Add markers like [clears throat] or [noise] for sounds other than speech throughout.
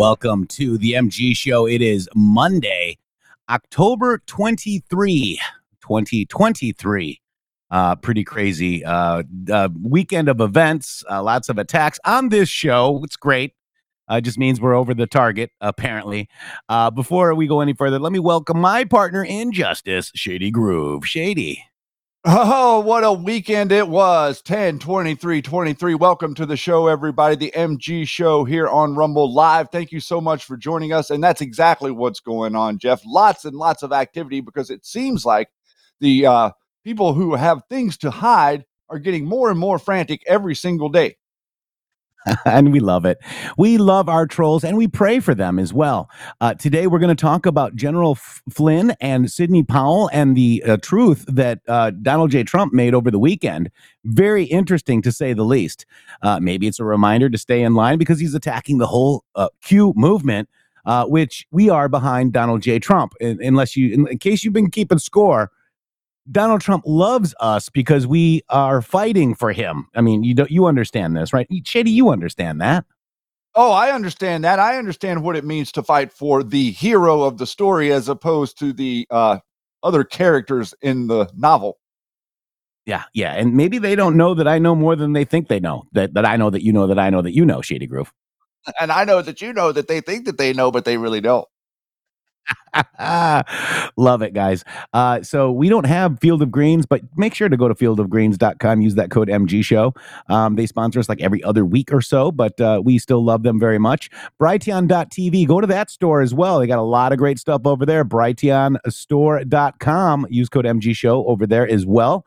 Welcome to the MG Show. It is Monday, October 23, 2023. Uh, pretty crazy uh, uh, weekend of events, uh, lots of attacks on this show. It's great. Uh, just means we're over the target, apparently. Uh, before we go any further, let me welcome my partner in justice, Shady Groove. Shady. Oh, what a weekend it was. 10 23 23. Welcome to the show, everybody. The MG show here on Rumble Live. Thank you so much for joining us. And that's exactly what's going on, Jeff. Lots and lots of activity because it seems like the uh, people who have things to hide are getting more and more frantic every single day. [laughs] and we love it. We love our trolls and we pray for them as well. Uh, today, we're going to talk about General F- Flynn and Sidney Powell and the uh, truth that uh, Donald J. Trump made over the weekend. Very interesting to say the least. Uh, maybe it's a reminder to stay in line because he's attacking the whole uh, Q movement. Uh, which we are behind Donald J. Trump. In, unless you, in, in case you've been keeping score, Donald Trump loves us because we are fighting for him. I mean, you don't you understand this, right? Shady, you understand that. Oh, I understand that. I understand what it means to fight for the hero of the story as opposed to the uh, other characters in the novel. Yeah, yeah. And maybe they don't know that I know more than they think they know. That that I know that you know that I know that you know, Shady Groove. And I know that you know that they think that they know, but they really don't. [laughs] Love it, guys. Uh, so we don't have Field of Greens, but make sure to go to fieldofgreens.com. Use that code MG Show. Um, they sponsor us like every other week or so, but uh, we still love them very much. Brighteon.tv. Go to that store as well. They got a lot of great stuff over there. Brighteonstore.com. Use code MG Show over there as well.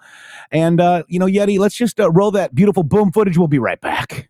And, uh, you know, Yeti, let's just uh, roll that beautiful boom footage. We'll be right back.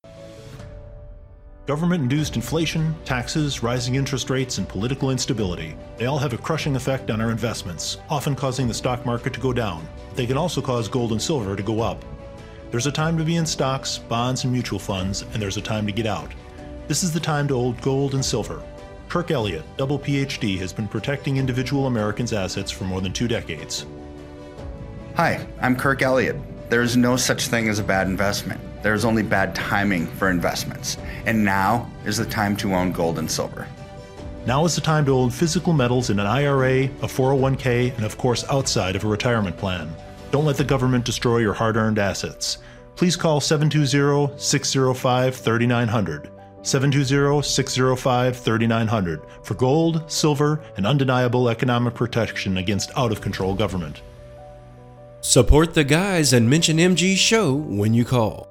Government induced inflation, taxes, rising interest rates, and political instability. They all have a crushing effect on our investments, often causing the stock market to go down. They can also cause gold and silver to go up. There's a time to be in stocks, bonds, and mutual funds, and there's a time to get out. This is the time to hold gold and silver. Kirk Elliott, double PhD, has been protecting individual Americans' assets for more than two decades. Hi, I'm Kirk Elliott. There is no such thing as a bad investment. There is only bad timing for investments. And now is the time to own gold and silver. Now is the time to own physical metals in an IRA, a 401k, and of course outside of a retirement plan. Don't let the government destroy your hard earned assets. Please call 720 605 3900. 720 605 3900 for gold, silver, and undeniable economic protection against out of control government. Support the guys and mention MG Show when you call.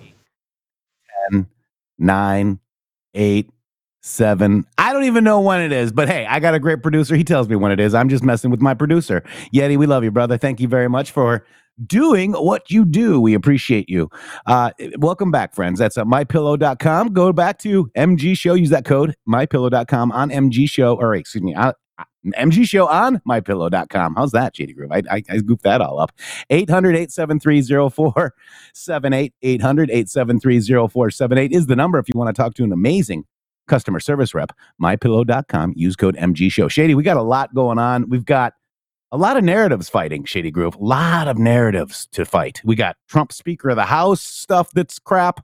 10, 9, 8, 7. I don't even know when it is, but hey, I got a great producer. He tells me when it is. I'm just messing with my producer. Yeti, we love you, brother. Thank you very much for doing what you do. We appreciate you. Uh, welcome back, friends. That's at mypillow.com. Go back to MG Show. Use that code, mypillow.com on MG Show, or excuse me, on, MG Show on mypillow.com. How's that, Shady Groove? I, I, I that all up. 800 873 0478. 800 873 0478 is the number if you want to talk to an amazing customer service rep. Mypillow.com. Use code MG Show. Shady, we got a lot going on. We've got a lot of narratives fighting Shady Groove. A lot of narratives to fight. We got Trump Speaker of the House stuff that's crap.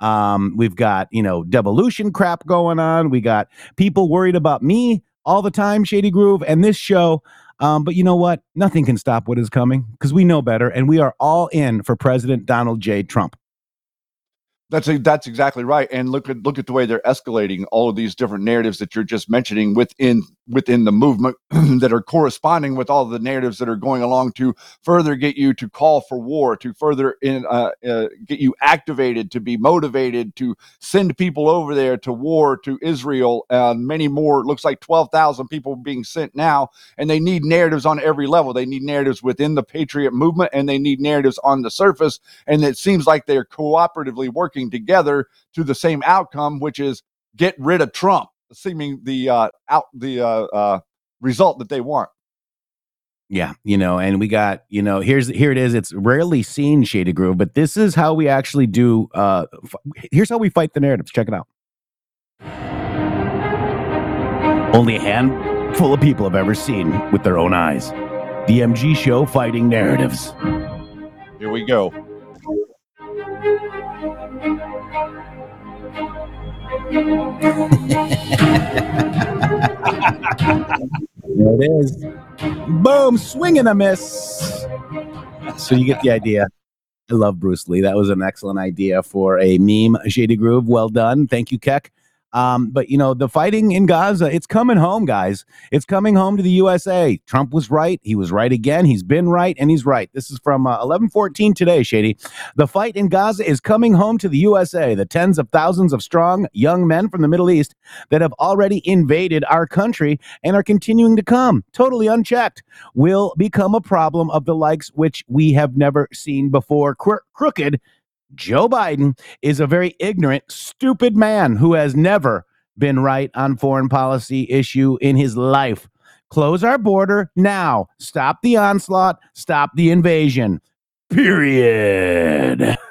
Um, we've got, you know, devolution crap going on. We got people worried about me all the time, Shady Groove, and this show. Um, but you know what? Nothing can stop what is coming because we know better, and we are all in for President Donald J. Trump. That's a, that's exactly right. And look at look at the way they're escalating all of these different narratives that you're just mentioning within within the movement [clears throat] that are corresponding with all the narratives that are going along to further get you to call for war, to further in, uh, uh, get you activated, to be motivated, to send people over there to war to Israel, and many more. It looks like twelve thousand people being sent now, and they need narratives on every level. They need narratives within the patriot movement, and they need narratives on the surface. And it seems like they're cooperatively working together to the same outcome, which is get rid of Trump, seeming the uh, out the uh, uh, result that they want. Yeah, you know, and we got, you know, here's here it is. It's rarely seen Shady Groove, but this is how we actually do uh f- here's how we fight the narratives. Check it out. Only a handful of people have ever seen with their own eyes. The MG show fighting narratives. Here we go. There it is. Boom, swing and a miss. So you get the idea. I love Bruce Lee. That was an excellent idea for a meme, Shady Groove. Well done. Thank you, Keck. Um, but you know, the fighting in Gaza, it's coming home, guys. It's coming home to the USA. Trump was right. He was right again. He's been right, and he's right. This is from uh, 1114 today, Shady. The fight in Gaza is coming home to the USA. The tens of thousands of strong young men from the Middle East that have already invaded our country and are continuing to come, totally unchecked, will become a problem of the likes which we have never seen before. Cro- crooked Joe Biden is a very ignorant, stupid man who has never been right on foreign policy issue in his life. Close our border now. Stop the onslaught. Stop the invasion. Period. [laughs]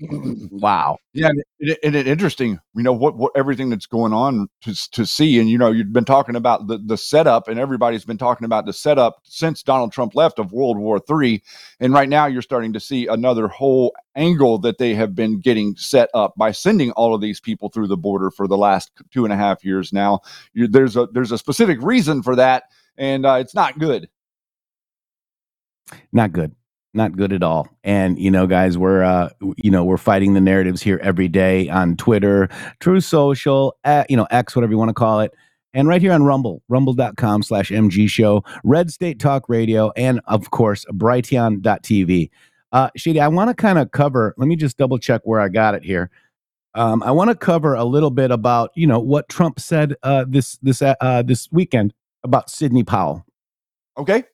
[laughs] wow. Yeah, and it, and it interesting, you know, what, what everything that's going on to to see, and you know, you've been talking about the the setup, and everybody's been talking about the setup since Donald Trump left of World War Three, and right now you're starting to see another whole angle that they have been getting set up by sending all of these people through the border for the last two and a half years now. You, there's a there's a specific reason for that, and uh, it's not good. Not good not good at all. And you know, guys, we're uh, you know we're fighting the narratives here every day on Twitter, Truth Social, uh, you know X, whatever you want to call it, and right here on Rumble, rumble.com slash MG Show, Red State Talk Radio, and of course Brighteon.tv. Uh, Shady, I want to kind of cover. Let me just double check where I got it here. Um, I want to cover a little bit about you know what Trump said uh, this this uh this weekend about Sidney Powell. Okay.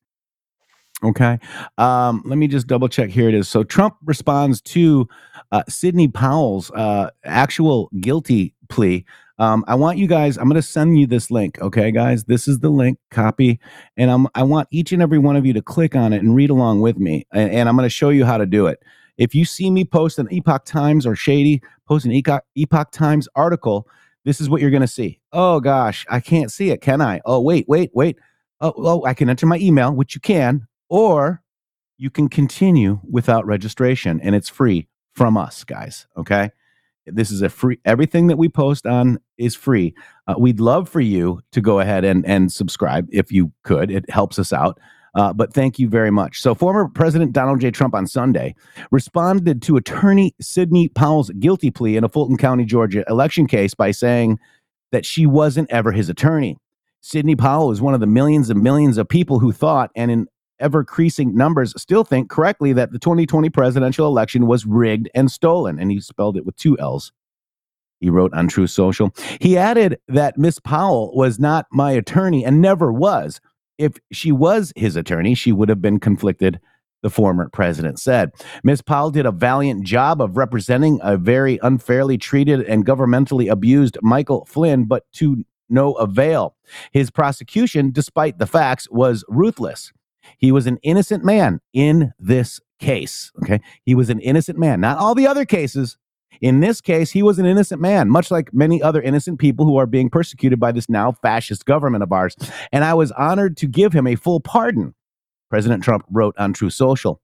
Okay. Um, let me just double check. Here it is. So Trump responds to uh, Sidney Powell's uh, actual guilty plea. Um, I want you guys, I'm going to send you this link. Okay, guys, this is the link, copy. And I'm, I want each and every one of you to click on it and read along with me. And, and I'm going to show you how to do it. If you see me post an Epoch Times or Shady post an Epoch, Epoch Times article, this is what you're going to see. Oh, gosh, I can't see it, can I? Oh, wait, wait, wait. Oh, oh, I can enter my email, which you can or you can continue without registration and it's free from us guys okay this is a free everything that we post on is free uh, we'd love for you to go ahead and and subscribe if you could it helps us out uh, but thank you very much. So, former President Donald J. Trump on Sunday responded to attorney Sidney Powell's guilty plea in a Fulton County, Georgia election case by saying that she wasn't ever his attorney. Sidney Powell is one of the millions and millions of people who thought, and in ever increasing numbers still think correctly that the 2020 presidential election was rigged and stolen. And he spelled it with two L's. He wrote on Truth Social. He added that Miss Powell was not my attorney and never was. If she was his attorney, she would have been conflicted, the former president said. Miss Powell did a valiant job of representing a very unfairly treated and governmentally abused Michael Flynn, but to no avail. His prosecution, despite the facts, was ruthless. He was an innocent man in this case. Okay. He was an innocent man, not all the other cases. In this case, he was an innocent man, much like many other innocent people who are being persecuted by this now fascist government of ours. And I was honored to give him a full pardon, President Trump wrote on Truth Social.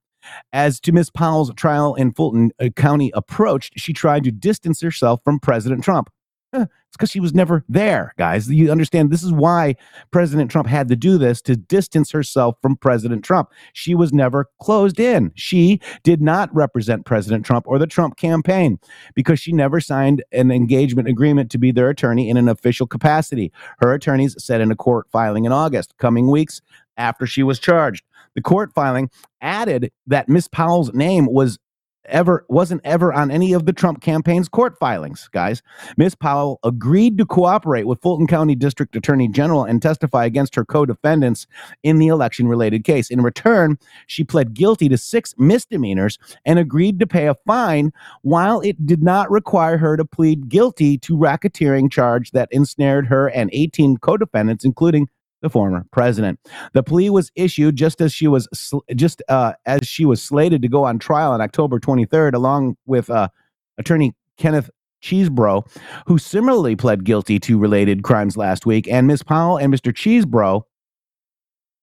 As to Miss Powell's trial in Fulton uh, County approached, she tried to distance herself from President Trump. Eh, it's because she was never there, guys. You understand? This is why President Trump had to do this to distance herself from President Trump. She was never closed in. She did not represent President Trump or the Trump campaign because she never signed an engagement agreement to be their attorney in an official capacity. Her attorneys said in a court filing in August, coming weeks after she was charged. The court filing added that Miss Powell's name was ever wasn't ever on any of the Trump campaign's court filings, guys. Ms. Powell agreed to cooperate with Fulton County District Attorney General and testify against her co-defendants in the election-related case. In return, she pled guilty to six misdemeanors and agreed to pay a fine while it did not require her to plead guilty to racketeering charge that ensnared her and 18 co-defendants including the former president. The plea was issued just as she was sl- just uh, as she was slated to go on trial on October 23rd, along with uh, attorney Kenneth Chesebro, who similarly pled guilty to related crimes last week. And Ms. Powell and Mr. Chesebro,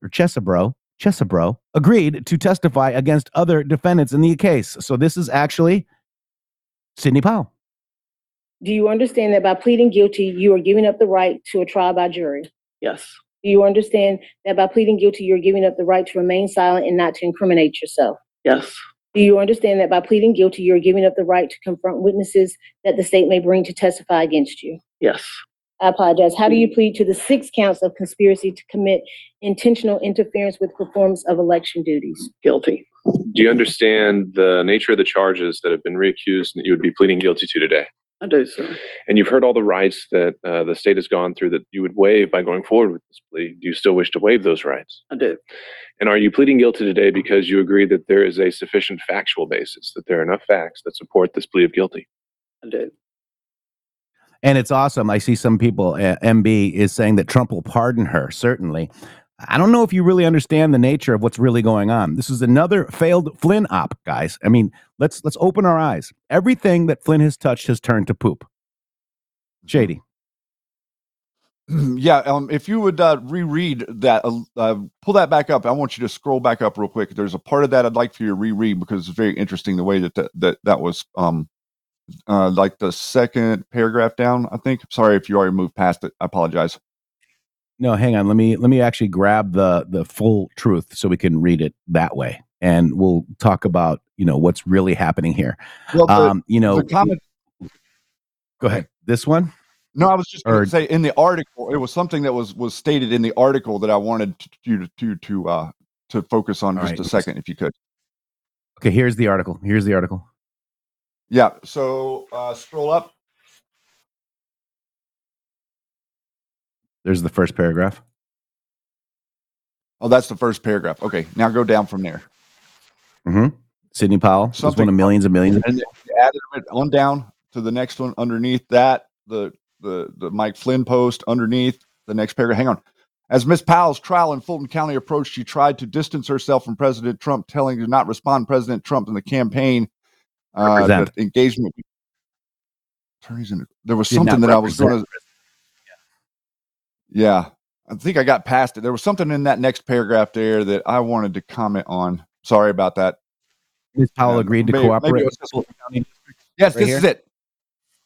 or Chesebro, Chesebro, agreed to testify against other defendants in the case. So this is actually Sidney Powell. Do you understand that by pleading guilty, you are giving up the right to a trial by jury? Yes. Do you understand that by pleading guilty, you're giving up the right to remain silent and not to incriminate yourself? Yes. Do you understand that by pleading guilty, you're giving up the right to confront witnesses that the state may bring to testify against you? Yes. I apologize. How do you mm-hmm. plead to the six counts of conspiracy to commit intentional interference with performance of election duties? Guilty. Do you understand the nature of the charges that have been reaccused and that you would be pleading guilty to today? I do, sir. And you've heard all the rights that uh, the state has gone through that you would waive by going forward with this plea. Do you still wish to waive those rights? I do. And are you pleading guilty today because you agree that there is a sufficient factual basis, that there are enough facts that support this plea of guilty? I do. And it's awesome. I see some people, uh, MB is saying that Trump will pardon her. Certainly. I don't know if you really understand the nature of what's really going on. This is another failed Flynn op, guys. I mean, let's let's open our eyes. Everything that Flynn has touched has turned to poop. Shady. [clears throat] yeah, um, if you would uh, reread that, uh, uh, pull that back up. I want you to scroll back up real quick. There's a part of that I'd like for you to reread because it's very interesting the way that that that, that was um, uh, like the second paragraph down. I think. Sorry if you already moved past it. I apologize. No, hang on. Let me let me actually grab the the full truth so we can read it that way, and we'll talk about you know what's really happening here. Well, the, um, you know, go ahead. This one. No, I was just going to say in the article, it was something that was was stated in the article that I wanted you to to to uh to focus on just right. a second, if you could. Okay, here's the article. Here's the article. Yeah. So uh scroll up. There's the first paragraph. Oh, that's the first paragraph. Okay, now go down from there. hmm Sidney Powell was one Something- of millions and millions. And added it on down to the next one underneath that the the the Mike Flynn post underneath the next paragraph. Hang on. As Miss Powell's trial in Fulton County approached, she tried to distance herself from President Trump, telling to not respond President Trump in the campaign. Uh, engagement. Attorneys in, there was something that I was going to. Yeah, I think I got past it. There was something in that next paragraph there that I wanted to comment on. Sorry about that. Ms. Powell Yeah, agreed to maybe- cooperate. Fulton County Yes, Right this here? is it.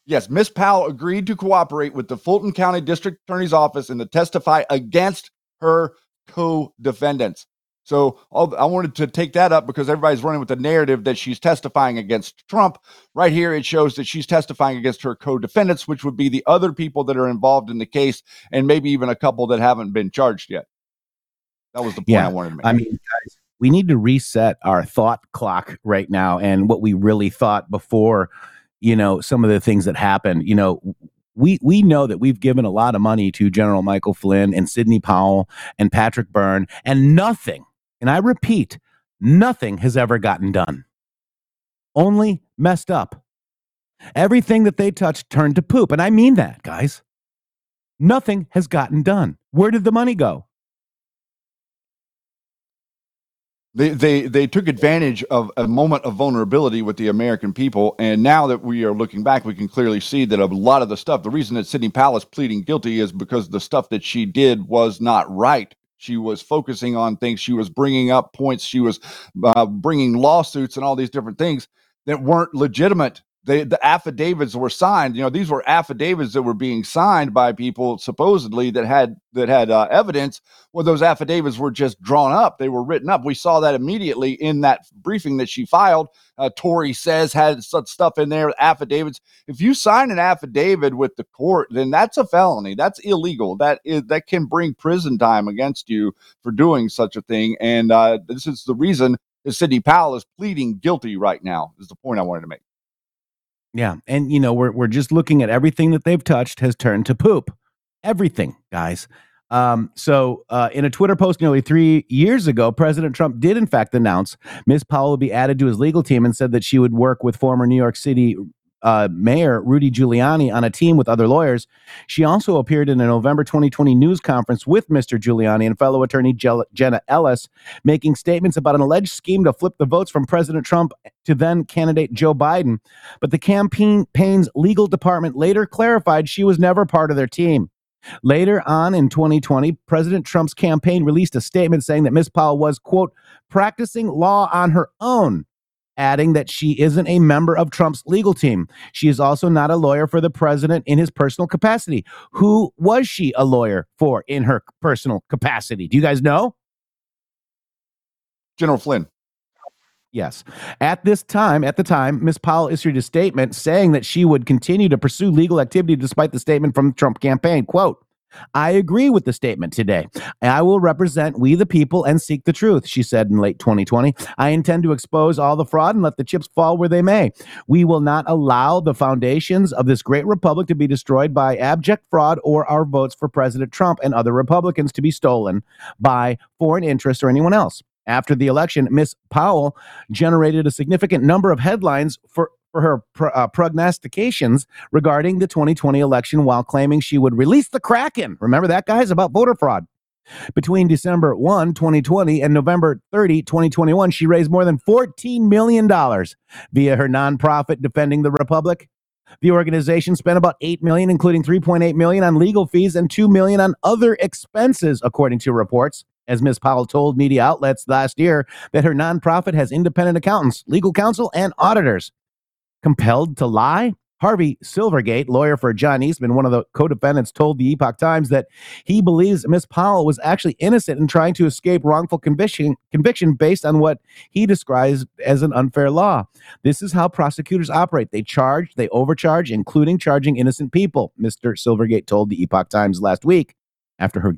Yes, Miss Powell agreed to cooperate with the Fulton County District Attorney's Office and to testify against her co-defendants. So all, I wanted to take that up because everybody's running with the narrative that she's testifying against Trump. Right here, it shows that she's testifying against her co-defendants, which would be the other people that are involved in the case, and maybe even a couple that haven't been charged yet. That was the point Yeah, I wanted to make. I mean, guys, we need to reset our thought clock right now and what we really thought before, you know, some of the things that happened. You know, we we know that we've given a lot of money to General Michael Flynn and Sidney Powell and Patrick Byrne, and nothing, and I repeat, nothing has ever gotten done. Only messed up. Everything that they touched turned to poop, and I mean that, guys. Nothing has gotten done. Where did the money go? They, they they took advantage of a moment of vulnerability with the American people, and now that we are looking back, we can clearly see that a lot of the stuff. The reason that Sidney Powell is pleading guilty is because the stuff that she did was not right. She was focusing on things. She was bringing up points. She was uh, bringing lawsuits and all these different things that weren't legitimate. They, the affidavits were signed. You know, these were affidavits that were being signed by people supposedly that had that had uh, evidence well, those affidavits were just drawn up. They were written up. We saw that immediately in that briefing that she filed. Uh, Tory says had such stuff in there, affidavits. If you sign an affidavit with the court, then that's a felony. That's illegal. That is that can bring prison time against you for doing such a thing. And uh, this is the reason that Sidney Powell is pleading guilty right now. Is the point I wanted to make. Yeah, and you know we're we're just looking at everything that they've touched has turned to poop. Everything, guys. Um, so, uh, in a Twitter post nearly three years ago, President Trump did in fact announce Ms. Powell would be added to his legal team and said that she would work with former New York City uh, Mayor Rudy Giuliani on a team with other lawyers. She also appeared in a November 2020 news conference with Mr. Giuliani and fellow attorney Jenna Ellis, making statements about an alleged scheme to flip the votes from President Trump to then candidate Joe Biden. But the campaign's legal department later clarified she was never part of their team. Later on in 2020, President Trump's campaign released a statement saying that Ms. Powell was, quote, practicing law on her own, adding that she isn't a member of Trump's legal team. She is also not a lawyer for the president in his personal capacity. Who was she a lawyer for in her personal capacity? Do you guys know? General Flynn. Yes. At this time, at the time, Ms. Powell issued a statement saying that she would continue to pursue legal activity despite the statement from the Trump campaign. Quote, I agree with the statement today. I will represent we the people and seek the truth, she said in late 2020. I intend to expose all the fraud and let the chips fall where they may. We will not allow the foundations of this great republic to be destroyed by abject fraud or our votes for President Trump and other Republicans to be stolen by foreign interests or anyone else. After the election, Ms. Powell generated a significant number of headlines for, for her pr- uh, prognostications regarding the 2020 election while claiming she would release the Kraken. Remember that, guys, about voter fraud. Between December 1, 2020 and November 30, 2021, she raised more than $14 million via her nonprofit Defending the Republic. The organization spent about 8 million including 3.8 million on legal fees and 2 million on other expenses according to reports. As Ms. Powell told media outlets last year that her nonprofit has independent accountants, legal counsel and auditors. Compelled to lie? Harvey Silverglate, lawyer for John Eastman, one of the co-defendants, told the Epoch Times that he believes Miss Powell was actually innocent in trying to escape wrongful conviction, conviction based on what he describes as an unfair law. This is how prosecutors operate. They charge, they overcharge, including charging innocent people, Mr. Silverglate told the Epoch Times last week after her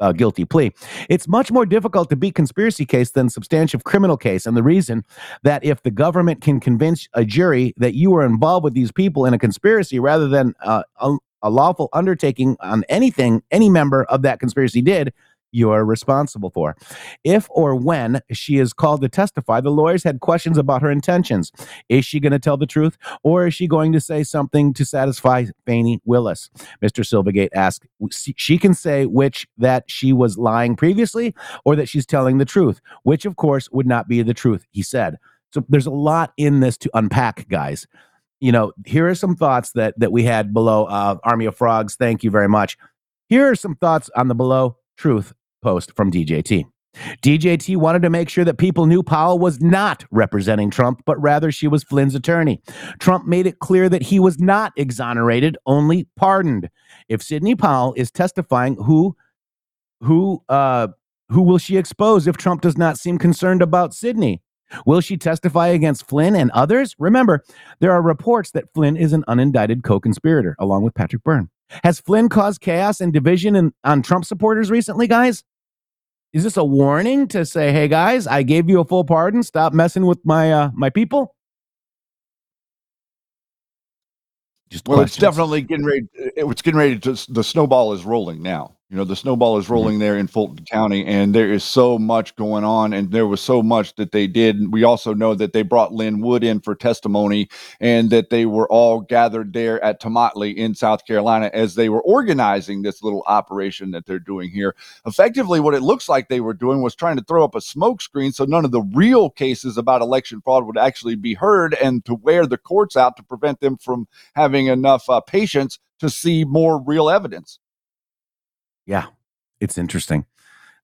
uh, guilty plea. It's much more difficult to beat conspiracy case than substantive criminal case. And the reason that if the government can convince a jury that you were involved with these people in a conspiracy rather than uh, a, a lawful undertaking on anything any member of that conspiracy did, you're responsible for. If or when she is called to testify, the lawyers had questions about her intentions. Is she going to tell the truth or is she going to say something to satisfy Fani Willis? Mr. Silverglate asked. She can say which that she was lying previously or that she's telling the truth, which of course would not be the truth, he said. So there's a lot in this to unpack, guys. You know, here are some thoughts that that we had below uh, Army of Frogs. Thank you very much. Here are some thoughts on the below truth post from DJT. DJT wanted to make sure that people knew Powell was not representing Trump, but rather she was Flynn's attorney. Trump made it clear that he was not exonerated, only pardoned. If Sidney Powell is testifying, who, who, uh, who will she expose if Trump does not seem concerned about Sidney? Will she testify against Flynn and others? Remember, there are reports that Flynn is an unindicted co conspirator, along with Patrick Byrne. Has Flynn caused chaos and division in, on Trump supporters recently, guys? Is this a warning to say, "Hey guys, I gave you a full pardon. Stop messing with my uh, my people"? Just well, questions. it's definitely getting ready. It's getting ready to. The snowball is rolling now. You know, the snowball is mm-hmm. rolling there in Fulton County, and there is so much going on, and there was so much that they did. We also know that they brought Lin Wood in for testimony, and that they were all gathered there at Tomotley in South Carolina as they were organizing this little operation that they're doing here. Effectively, what it looks like they were doing was trying to throw up a smokescreen so none of the real cases about election fraud would actually be heard, and to wear the courts out to prevent them from having enough uh, patience to see more real evidence. Yeah, it's interesting.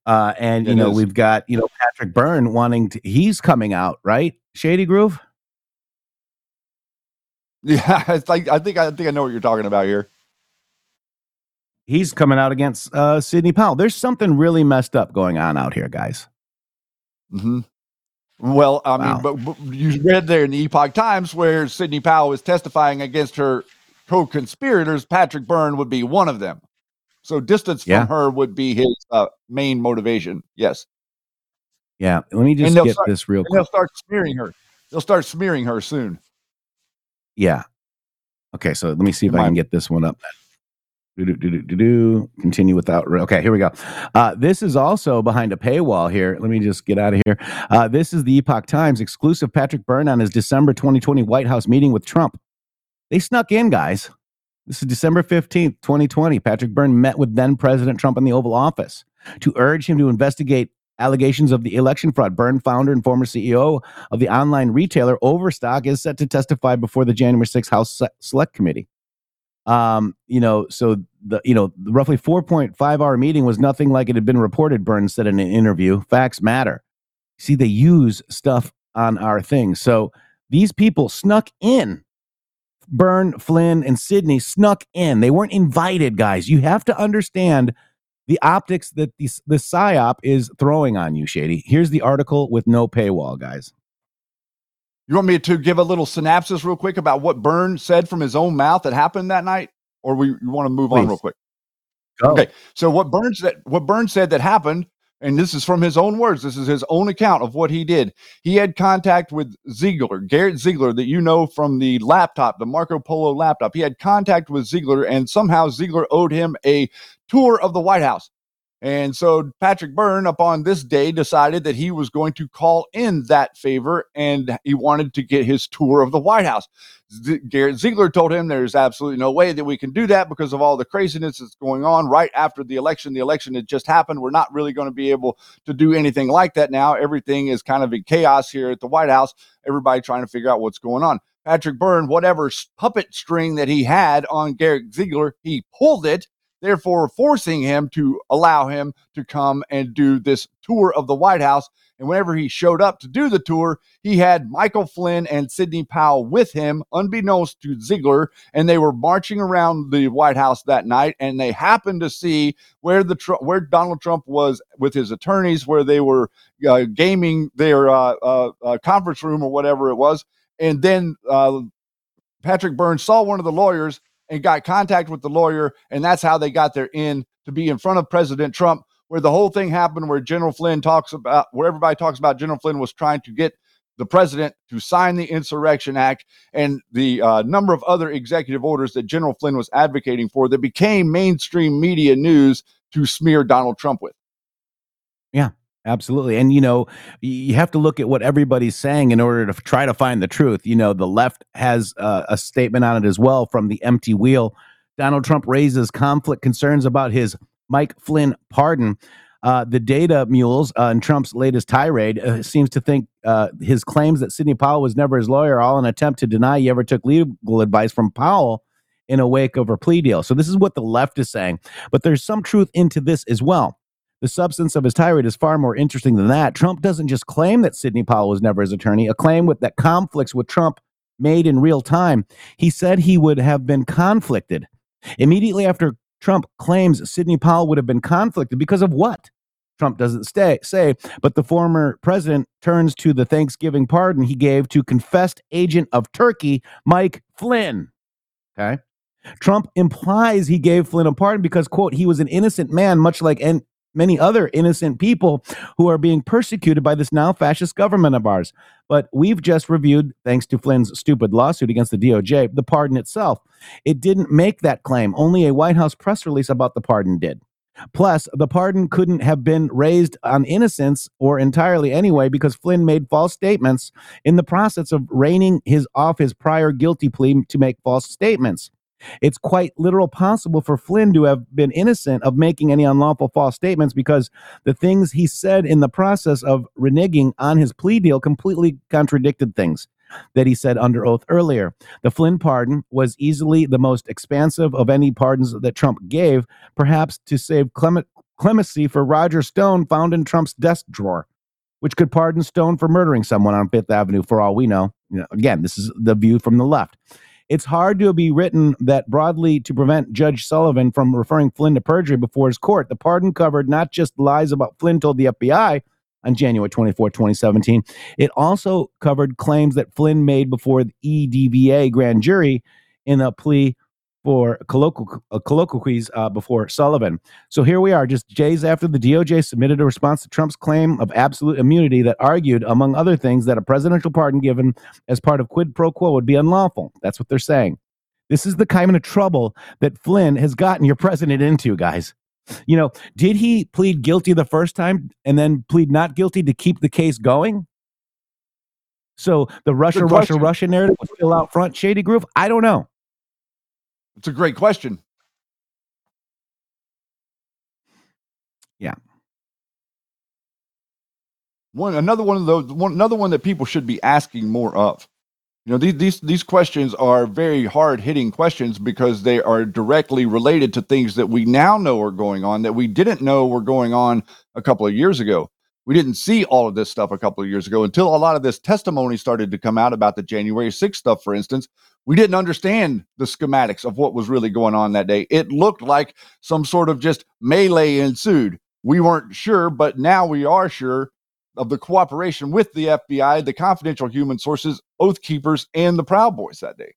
Uh, and, it you know, is. we've got, you know, Patrick Byrne wanting to, he's coming out, right? Shady Groove? Yeah, [laughs] it's like, I think, I think I know what you're talking about here. He's coming out against uh, Sidney Powell. There's something really messed up going on out here, guys. hmm Well, I wow. mean, but, but, you read there in the Epoch Times where Sidney Powell is testifying against her co-conspirators. Patrick Byrne would be one of them. So distance yeah. from her would be his uh, main motivation. Yes. Yeah. Let me just get start, this real quick. They'll start smearing her. They'll start smearing her soon. Yeah. Okay. So let me see if I can get this one up. Do, do, do, do, do, Continue without. Okay, here we go. Uh, this is also behind a paywall here. Let me just get out of here. Uh, this is the Epoch Times exclusive Patrick Byrne on his December 2020 White House meeting with Trump. They snuck in, guys. This is December 15th, 2020. Patrick Byrne met with then President Trump in the Oval Office to urge him to investigate allegations of the election fraud. Byrne, founder and former CEO of the online retailer Overstock, is set to testify before the January 6th House Select Committee. Um, you know, so the you know the roughly 4.5 hour meeting was nothing like it had been reported. Byrne said in an interview. Facts matter. See, they use stuff on our things. So these people snuck in Byrne, Flynn, and Sidney snuck in. They weren't invited, guys. You have to understand the optics that the, the PSYOP is throwing on you, Shady. Here's the article with no paywall, guys. You want me to give a little synopsis real quick about what Byrne said from his own mouth that happened that night? Or we want to move Please. on real quick? Go. Okay. So what Byrne said, what Byrne said that happened and this is from his own words. This is his own account of what he did. He had contact with Ziegler, Garrett Ziegler, that you know from the laptop, the Marco Polo laptop. He had contact with Ziegler, and somehow Ziegler owed him a tour of the White House. And so Patrick Byrne, upon this day, decided that he was going to call in that favor and he wanted to get his tour of the White House. Z- Garrett Ziegler told him there's absolutely no way that we can do that because of all the craziness that's going on right after the election. The election had just happened. We're not really going to be able to do anything like that now. Everything is kind of in chaos here at the White House. Everybody trying to figure out what's going on. Patrick Byrne, whatever puppet string that he had on Garrett Ziegler, he pulled it therefore forcing him to allow him to come and do this tour of the White House. And whenever he showed up to do the tour, he had Michael Flynn and Sidney Powell with him, unbeknownst to Ziegler, and they were marching around the White House that night. And they happened to see where the where Donald Trump was with his attorneys, where they were uh, gaming their uh, uh, uh conference room or whatever it was. And then uh, Patrick Burns saw one of the lawyers and got contact with the lawyer, and that's how they got their in to be in front of President Trump. Where the whole thing happened, where General Flynn talks about, where everybody talks about General Flynn was trying to get the president to sign the Insurrection Act and the uh, number of other executive orders that General Flynn was advocating for that became mainstream media news to smear Donald Trump with. Yeah, Absolutely. And, you know, you have to look at what everybody's saying in order to try to find the truth. You know, the left has uh, a statement on it as well from the empty wheel. Donald Trump raises conflict concerns about his Mike Flynn pardon. Uh, the data mules uh, in Trump's latest tirade uh, seems to think uh, his claims that Sidney Powell was never his lawyer are all an attempt to deny he ever took legal advice from Powell in a wake of a plea deal. So this is what the left is saying. But there's some truth into this as well. The substance of his tirade is far more interesting than that. Trump doesn't just claim that Sidney Powell was never his attorney, a claim with that conflicts with Trump made in real time. He said he would have been conflicted. Immediately after Trump claims Sidney Powell would have been conflicted because of what? Trump doesn't stay, say, but the former president turns to the Thanksgiving pardon he gave to confessed agent of Turkey, Mike Flynn. Okay. Trump implies he gave Flynn a pardon because, quote, he was an innocent man, much like many other innocent people who are being persecuted by this now fascist government of ours. But we've just reviewed, thanks to Flynn's stupid lawsuit against the DOJ, the pardon itself. It didn't make that claim. Only a White House press release about the pardon did. Plus, the pardon couldn't have been raised on innocence or entirely anyway because Flynn made false statements in the process of reining his off his prior guilty plea to make false statements. It's quite literal possible for Flynn to have been innocent of making any unlawful false statements because the things he said in the process of reneging on his plea deal completely contradicted things that he said under oath earlier. The Flynn pardon was easily the most expansive of any pardons that Trump gave, perhaps to save clemency for Roger Stone found in Trump's desk drawer, which could pardon Stone for murdering someone on Fifth Avenue for all we know. You know again, this is the view from the left. It's hard to be written that broadly to prevent Judge Sullivan from referring Flynn to perjury before his court. The pardon covered not just lies about Flynn told the FBI on January 24, 2017, it also covered claims that Flynn made before the EDVA grand jury in a plea for colloqu- uh, colloquies uh, before Sullivan. So here we are, just days after the DOJ submitted a response to Trump's claim of absolute immunity that argued, among other things, that a presidential pardon given as part of quid pro quo would be unlawful. That's what they're saying. This is the kind of trouble that Flynn has gotten your president into, guys. You know, did he plead guilty the first time and then plead not guilty to keep the case going? So the Russia, Russia, Russia narrative was still out front, Shady Groove? I don't know. It's a great question. Yeah. One another one of those one another one that people should be asking more of. You know, these these these questions are very hard hitting questions because they are directly related to things that we now know are going on that we didn't know were going on a couple of years ago. We didn't see all of this stuff a couple of years ago until a lot of this testimony started to come out about the January 6th stuff, for instance. We didn't understand the schematics of what was really going on that day. It looked like some sort of just melee ensued. We weren't sure, but now we are sure of the cooperation with the FBI, the confidential human sources, Oath Keepers, and the Proud Boys that day.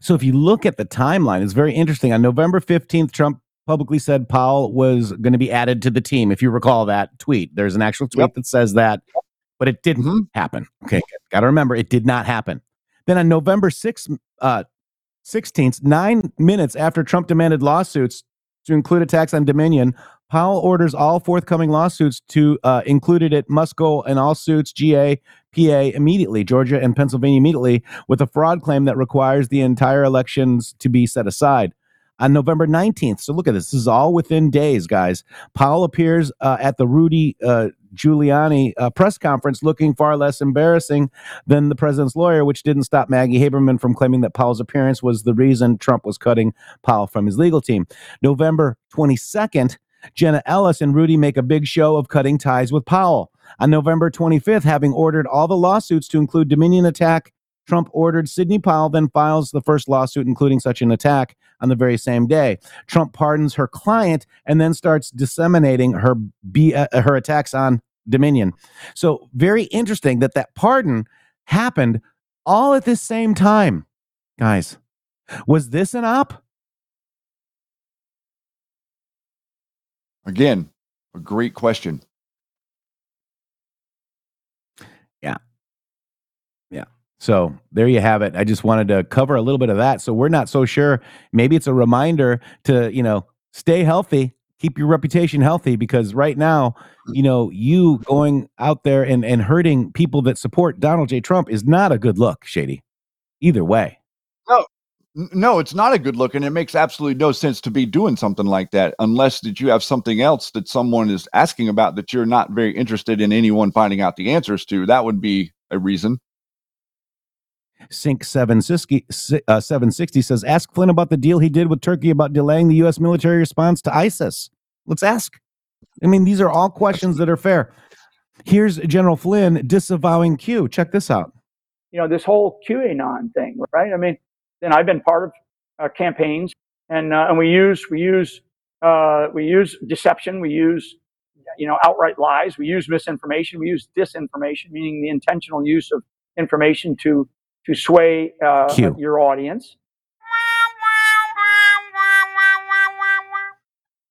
So if you look at the timeline, it's very interesting. On November 15th, Trump publicly said Powell was going to be added to the team. If you recall that tweet, there's an actual tweet yep. that says that, but it didn't mm-hmm. happen. Okay, got to remember it did not happen. Then on November 6th, uh, 16th, nine minutes after Trump demanded lawsuits to include attacks on Dominion, Powell orders all forthcoming lawsuits to uh, included it must go in all suits, GA, PA immediately, Georgia and Pennsylvania immediately, with a fraud claim that requires the entire elections to be set aside. On November 19th, so look at this. This is all within days, guys. Powell appears uh, at the Rudy uh, Giuliani uh, press conference looking far less embarrassing than the president's lawyer, which didn't stop Maggie Haberman from claiming that Powell's appearance was the reason Trump was cutting Powell from his legal team. November 22nd, Jenna Ellis and Rudy make a big show of cutting ties with Powell. On November 25th, having ordered all the lawsuits to include Dominion attack, Trump ordered Sidney Powell, then files the first lawsuit, including such an attack, on the very same day. Trump pardons her client and then starts disseminating her B, uh, her attacks on Dominion. So very interesting that that pardon happened all at this same time, guys. Was this an op? Again, a great question. Yeah. Yeah. So there you have it. I just wanted to cover a little bit of that. So we're not so sure. Maybe it's a reminder to, you know, stay healthy, keep your reputation healthy, because right now, mm. you know, you going out there and, and hurting people that support Donald J. Trump is not a good look, Shady. Either way. No, no, it's not a good look, and it makes absolutely no sense to be doing something like that unless that you have something else that someone is asking about that you're not very interested in anyone finding out the answers to. That would be a reason. Sync 760, uh, 760 says, Ask Flynn about the deal he did with Turkey about delaying the U.S. military response to ISIS. Let's ask. I mean, these are all questions that are fair. Here's General Flynn disavowing Q. Check this out. You know, this whole QAnon thing, right? I mean, and I've been part of uh, campaigns, and uh, and we use we use uh, we use deception, we use you know outright lies, we use misinformation, we use disinformation, meaning the intentional use of information to to sway uh, your audience.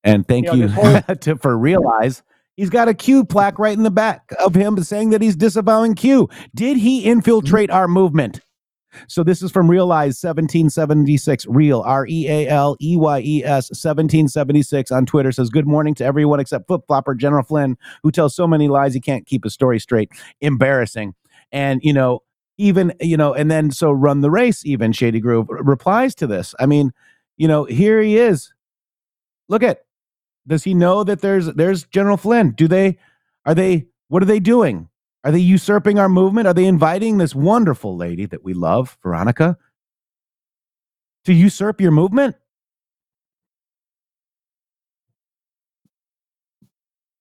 And thank You know, you, [laughs] whole- to, for realize he's got a Q plaque right in the back of him saying that he's disavowing Q. Did he infiltrate our movement? So this is from Realize 1776 Real R E A L E Y E S 1776 on Twitter says good morning to everyone except flip flopper General Flynn who tells so many lies he can't keep a story straight. Embarrassing. And you know even you know and then so run the race even Shady Groove replies to this. I mean, you know, here he is. Look at does he know that there's there's General Flynn? Do they are they what are they doing? Are they usurping our movement? Are they inviting this wonderful lady that we love, Veronica, to usurp your movement?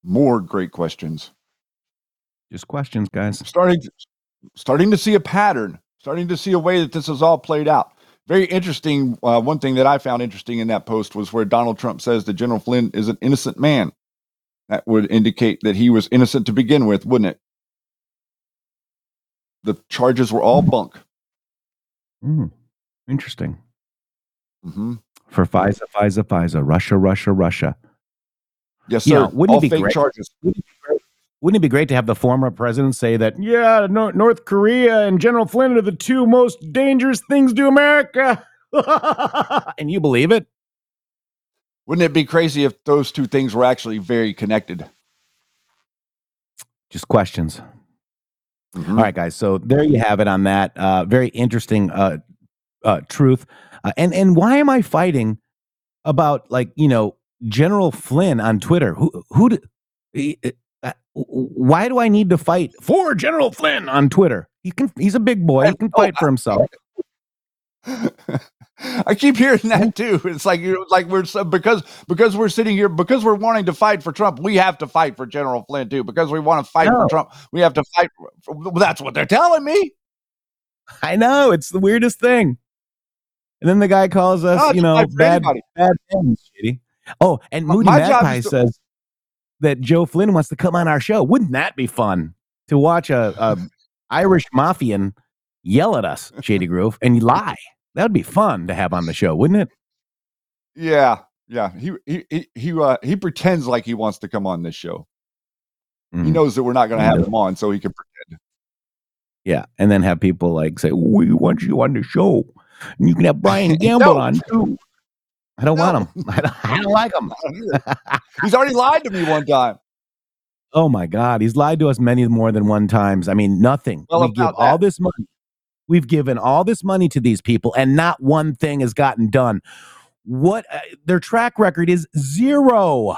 More great questions. Just questions, guys. Starting starting to see a pattern, starting to see a way that this is all played out. Very interesting. Uh, one thing that I found interesting in that post was where Donald Trump says that General Flynn is an innocent man. That would indicate that he was innocent to begin with, wouldn't it? The charges were all bunk. Mm, interesting. hmm For FISA, FISA, FISA, Russia, Russia, Russia. Yes, sir. know, wouldn't all it be fake great? charges. Wouldn't it be great to have the former president say that, yeah, Nor- North Korea and General Flynn are the two most dangerous things to America? [laughs] and you believe it? Wouldn't it be crazy if those two things were actually very connected? Just questions. Mhm. All right, guys. So there you have it on that. Uh, very interesting uh, uh, truth. Uh, and and why am I fighting about like you know General Flynn on Twitter? Who who? d- he- uh, why do I need to fight for General Flynn on Twitter? He can. He's a big boy. He can fight for himself. [laughs] I keep hearing that too. It's like you like we're so, because because we're sitting here because we're wanting to fight for Trump. We have to fight for General Flynn too. Because we want to fight No. for Trump, we have to fight. For, well, that's what they're telling me. I know it's the weirdest thing. And then the guy calls us, oh, No, you know, bad anybody. bad things, shitty. Oh, and Moody my Magpie says that Joe Flynn wants to come on our show. Wouldn't that be fun to watch a, a Irish mafian yell at us, Shady [laughs] Groove, and lie? That would be fun to have on the show, wouldn't it? Yeah, yeah. He he he he, uh, he pretends like he wants to come on this show. He Mm. knows that we're not going to have him on, so he can pretend. Yeah, and then have people like say, "We want you on the show. And you can have Brian [laughs] Gamble No. on too." I don't No. want him. [laughs] I don't, I don't like him. [laughs] He's already lied to me one time. Oh my God, he's lied to us many more than one times. I mean, nothing. Well, we give about all that. this money. We've given all this money to these people, and not one thing has gotten done. What uh, their track record is zero.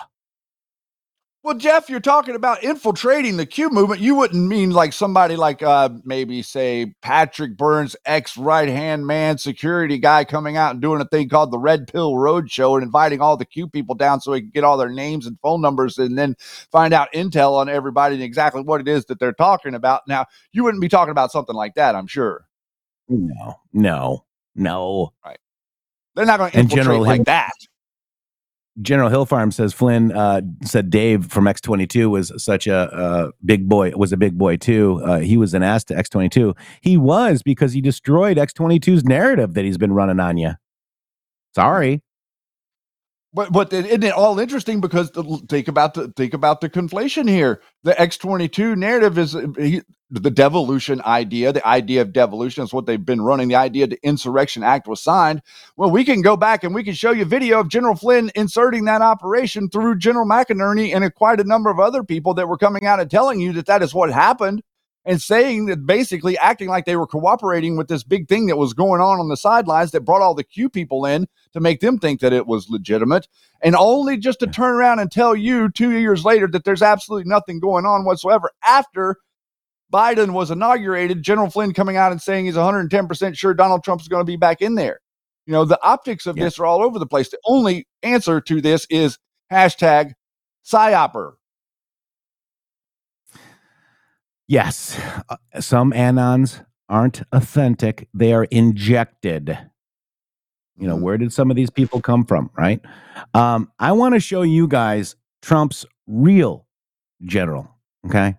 Well, Jeff, you're talking about infiltrating the Q movement. You wouldn't mean like somebody like uh maybe say Patrick Byrne's, ex right hand man, security guy coming out and doing a thing called the Red Pill Road Show and inviting all the Q people down so he can get all their names and phone numbers and then find out intel on everybody and exactly what it is that they're talking about. Now, you wouldn't be talking about something like that, I'm sure. No, no, no. Right. They're not going to infiltrate General like Him- that. General Hill Farm says Flynn uh, said Dave from X22 was such a big boy, was a big boy too. Uh, he was an ass to X22. He was because he destroyed X22's narrative that he's been running on you. Sorry. But but isn't it all interesting because the, think about the think about the conflation here. The X twenty two narrative is uh, he, the devolution idea. The idea of devolution is what they've been running. The idea the Insurrection Act was signed. Well, we can go back and we can show you video of General Flynn inserting that operation through General McInerney and quite a number of other people that were coming out and telling you that that is what happened and saying that basically acting like they were cooperating with this big thing that was going on on the sidelines that brought all the Q people in to make them think that it was legitimate and only just to turn around and tell you two years later that there's absolutely nothing going on whatsoever after Biden was inaugurated, General Flynn coming out and saying he's 110% sure Donald Trump's going to be back in there. You know, the optics of this are all over the place. The only answer to this is hashtag psyoper. Yes, uh, some anons aren't authentic. They are injected. You know, where did some of these people come from, right? Um, I want to show you guys Trump's real general. Okay.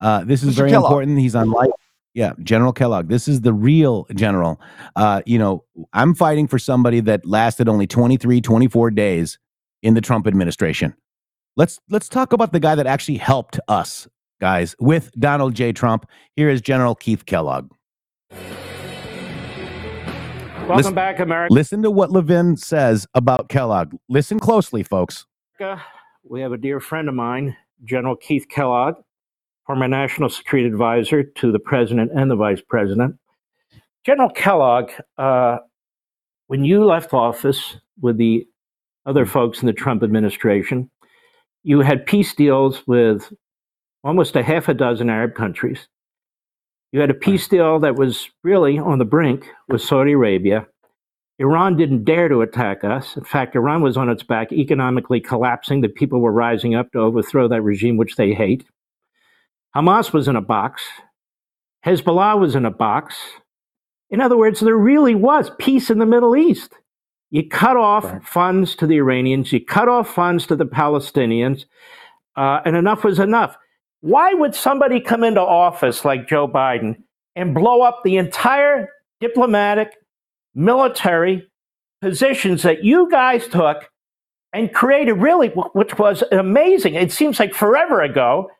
Uh, this is Mr. very Kellogg. important. He's on life. Yeah, General Kellogg. This is the real general. Uh, you know, I'm fighting for somebody that lasted only 23, 24 days in the Trump administration. Let's let's talk about the guy that actually helped us, guys, with Donald J. Trump. Here is General Keith Kellogg. Welcome Listen- back, America. Listen to what Levin says about Kellogg. Listen closely, folks. We have a dear friend of mine, General Keith Kellogg, former National Security Advisor to the President and the Vice President. General Kellogg, uh, when you left office with the other folks in the Trump administration, you had peace deals with almost a half a dozen Arab countries. You had a peace deal that was really on the brink with Saudi Arabia. Iran didn't dare to attack us. In fact, Iran was on its back, economically collapsing. The people were rising up to overthrow that regime, which they hate. Hamas was in a box. Hezbollah was in a box. In other words, there really was peace in the Middle East. You cut off funds to the Iranians, you cut off funds to the Palestinians, uh, and enough was enough. Why would somebody come into office like Joe Biden and blow up the entire diplomatic, military positions that you guys took and created really, which was amazing? It seems like forever ago,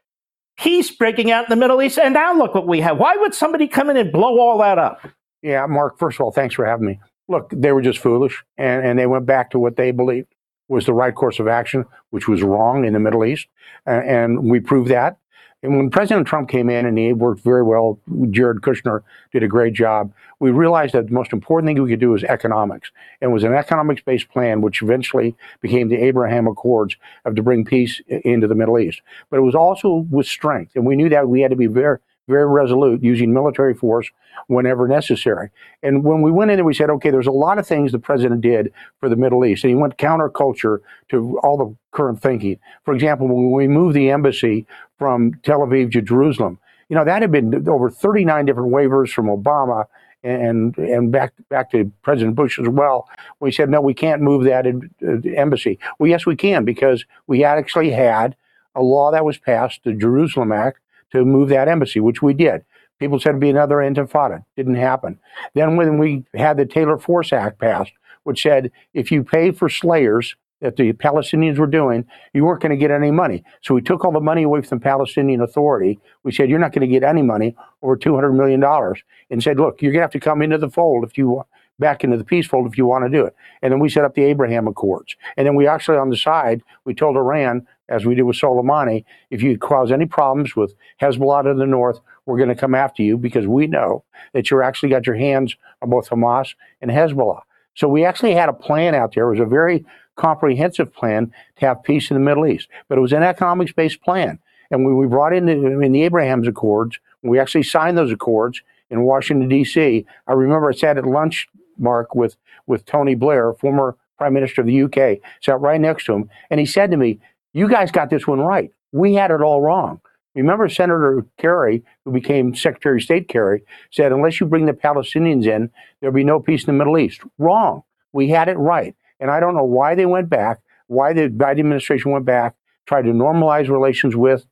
peace breaking out in the Middle East, and now look what we have. Why would somebody come in and blow all that up? Yeah, Mark, first of all, thanks for having me. Look, they were just foolish and, and they went back to what they believed was the right course of action, which was wrong in the Middle East. And we proved that. And when President Trump came in and he worked very well, Jared Kushner did a great job. We realized that the most important thing we could do was economics. And it was an economics based plan, which eventually became the Abraham Accords of to bring peace into the Middle East. But it was also with strength. And we knew that we had to be very, very resolute using military force whenever necessary. And when we went in there, we said, okay, there's a lot of things the president did for the Middle East. And he went counterculture to all the current thinking. For example, when we moved the embassy from Tel Aviv to Jerusalem, you know, that had been over 39 different waivers from Obama and and back back to President Bush as well. We said no, we can't move that in, uh, embassy. Well, yes, we can because we actually had a law that was passed, the Jerusalem Act, to move that embassy, which we did. People said it'd be another intifada. Didn't happen. Then when we had the Taylor Force Act passed, which said if you pay for slayers that the Palestinians were doing, you weren't going to get any money. So we took all the money away from the Palestinian Authority. We said you're not going to get any money over 200 million dollars, and said, look, you're going to have to come into the fold if you want back into the peace fold if you want to do it. And then we set up the Abraham Accords. And then we actually, on the side, we told Iran, as we did with Soleimani, if you cause any problems with Hezbollah to the north, we're going to come after you because we know that you're actually got your hands on both Hamas and Hezbollah. So we actually had a plan out there. It was a very comprehensive plan to have peace in the Middle East, but it was an economics based plan. And when we brought in the, in the Abraham's Accords, we actually signed those accords in Washington, D.C. I remember I sat at lunch, Mark, with, with Tony Blair, former Prime Minister of the UK, sat right next to him, and he said to me, You guys got this one right. We had it all wrong. Remember, Senator Kerry, who became Secretary of State Kerry, said, unless you bring the Palestinians in, there'll be no peace in the Middle East. Wrong. We had it right. And I don't know why they went back, why the Biden administration went back, tried to normalize relations with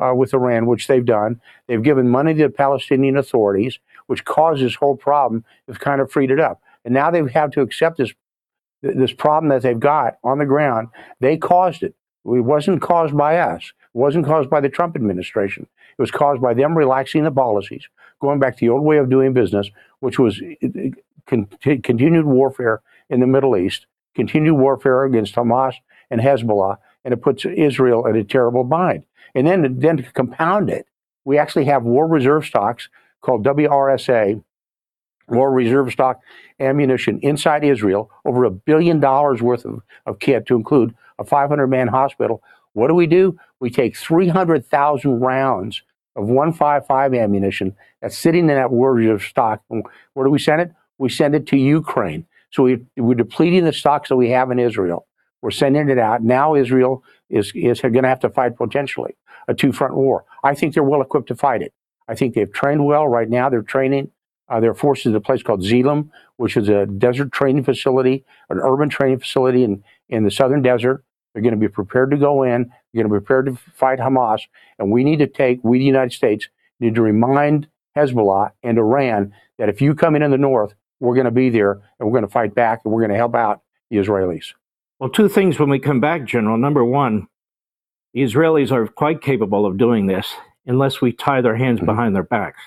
uh, with Iran, which they've done. They've given money to the Palestinian authorities, which caused this whole problem. They've kind of freed it up, and now they have to accept this this problem that they've got on the ground. They caused it. It wasn't caused by us. It wasn't caused by the Trump administration. It was caused by them relaxing the policies, going back to the old way of doing business, which was uh, uh, continued warfare in the Middle East, continued warfare against Hamas and Hezbollah, and it puts Israel in a terrible bind. And then, then to compound it, we actually have war reserve stocks called WRSA, war reserve stock ammunition inside Israel, over a billion dollars worth of, of kit to include a 500 man hospital. What do we do? We take 300,000 rounds of 155 ammunition that's sitting in that war reserve stock. Where do we send it? We send it to Ukraine. So we, we're depleting the stocks that we have in Israel. We're sending it out. Now Israel is, is going to have to fight potentially a two front war. I think they're well equipped to fight it. I think they've trained well. Right now, they're training uh, their forces at a place called Zelim, which is a desert training facility, an urban training facility in, in the southern desert. They're going to be prepared to go in. They're going to be prepared to fight Hamas. And we need to take, we, the United States, need to remind Hezbollah and Iran that if you come in in the north, we're going to be there and we're going to fight back and we're going to help out the Israelis. Well, two things when we come back, General. Number one, the Israelis are quite capable of doing this unless we tie their hands mm-hmm. behind their backs.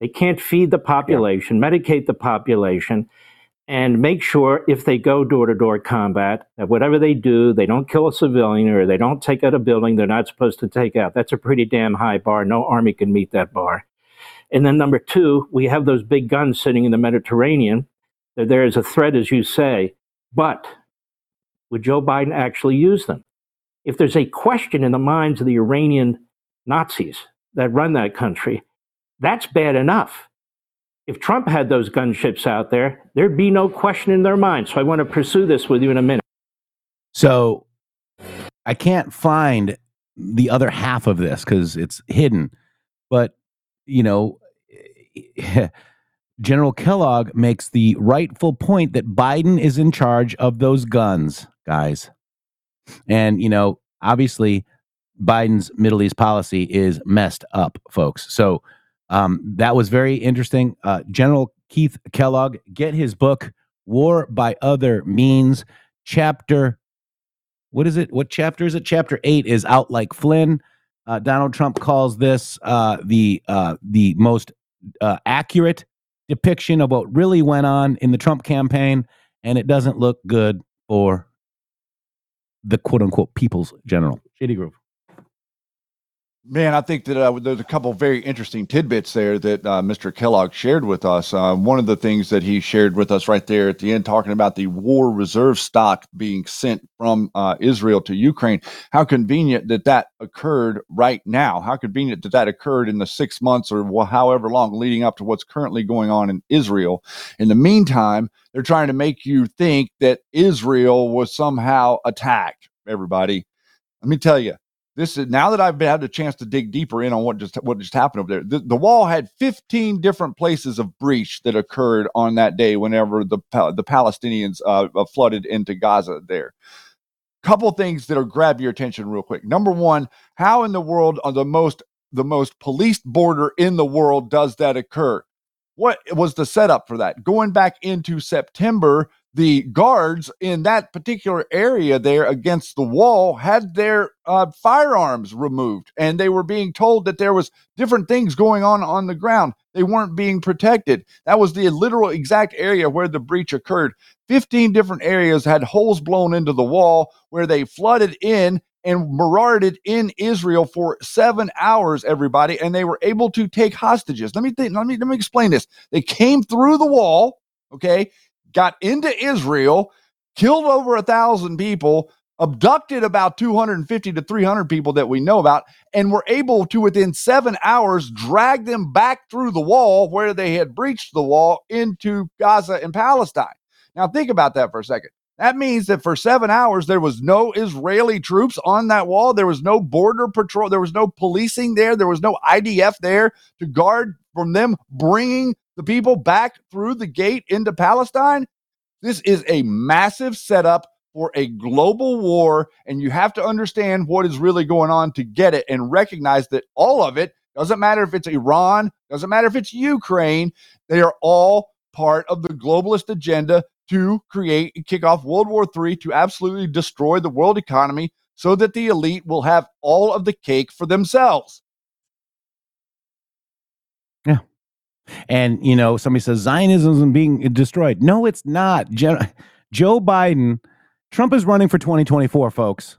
They can't feed the population, yeah. medicate the population, and make sure if they go door to door combat that whatever they do, they don't kill a civilian or they don't take out a building they're not supposed to take out. That's a pretty damn high bar. No army can meet that bar. And then number two, we have those big guns sitting in the Mediterranean. There a threat, as you say, but would Joe Biden actually use them? If there's a question in the minds of the Iranian Nazis that run that country, that's bad enough. If Trump had those gunships out there, there'd be no question in their mind. So I want to pursue this with you in a minute. So I can't find the other half of this because it's hidden. But, you know, [laughs] General Kellogg makes the rightful point that Biden is in charge of those guns, guys. And, you know, obviously, Biden's Middle East policy is messed up, folks. So um, that was very interesting. Uh, General Keith Kellogg, get his book, War by Other Means, chapter. What is it? What chapter is it? Chapter eight is out like Flynn. Uh, Donald Trump calls this uh, the uh, the most uh, accurate depiction of what really went on in the Trump campaign, and it doesn't look good for the quote unquote people's general. Shady Groove. Man, I think that uh, there's a couple very interesting tidbits there that uh, Mr. Kellogg shared with us. Uh, one of the things that he shared with us right there at the end, talking about the war reserve stock being sent from uh, Israel to Ukraine. How convenient that that occurred right now. How convenient that that occurred in the six months or wh- however long leading up to what's currently going on in Israel. In the meantime, they're trying to make you think that Israel was somehow attacked. Everybody, let me tell you this is now that I've had a chance to dig deeper in on what just what just happened over there. The, the wall had 15 different places of breach that occurred on that day whenever the the Palestinians uh, uh, flooded into Gaza. There, couple things that'll grab your attention real quick. Number one, how in the world on the most the most policed border in the world does that occur? What was the setup for that? Going back into September, the guards in that particular area there against the wall had their uh, firearms removed and they were being told that there was different things going on on the ground they weren't being protected that was the literal exact area where the breach occurred 15 different areas had holes blown into the wall where they flooded in and marauded in Israel for seven hours, everybody, and they were able to take hostages. Let me think, let me let me explain this. They came through the wall, okay, got into Israel, killed over a thousand people, abducted about 250 to 300 people that we know about, and were able to, within seven hours, drag them back through the wall where they had breached the wall into Gaza and Palestine. Now, think about that for a second. That means that for seven hours, there was no Israeli troops on that wall. There was no border patrol. There was no policing there. There was no IDF there to guard from them bringing the people back through the gate into Palestine. This is a massive setup for a global war, and you have to understand what is really going on to get it and recognize that all of it doesn't matter if it's Iran, doesn't matter if it's Ukraine, they are all part of the globalist agenda to create and kick off World War III to absolutely destroy the world economy so that the elite will have all of the cake for themselves. Yeah. And, you know, somebody says Zionism is being destroyed. No, it's not. Joe Biden, Trump is running for 2024, folks.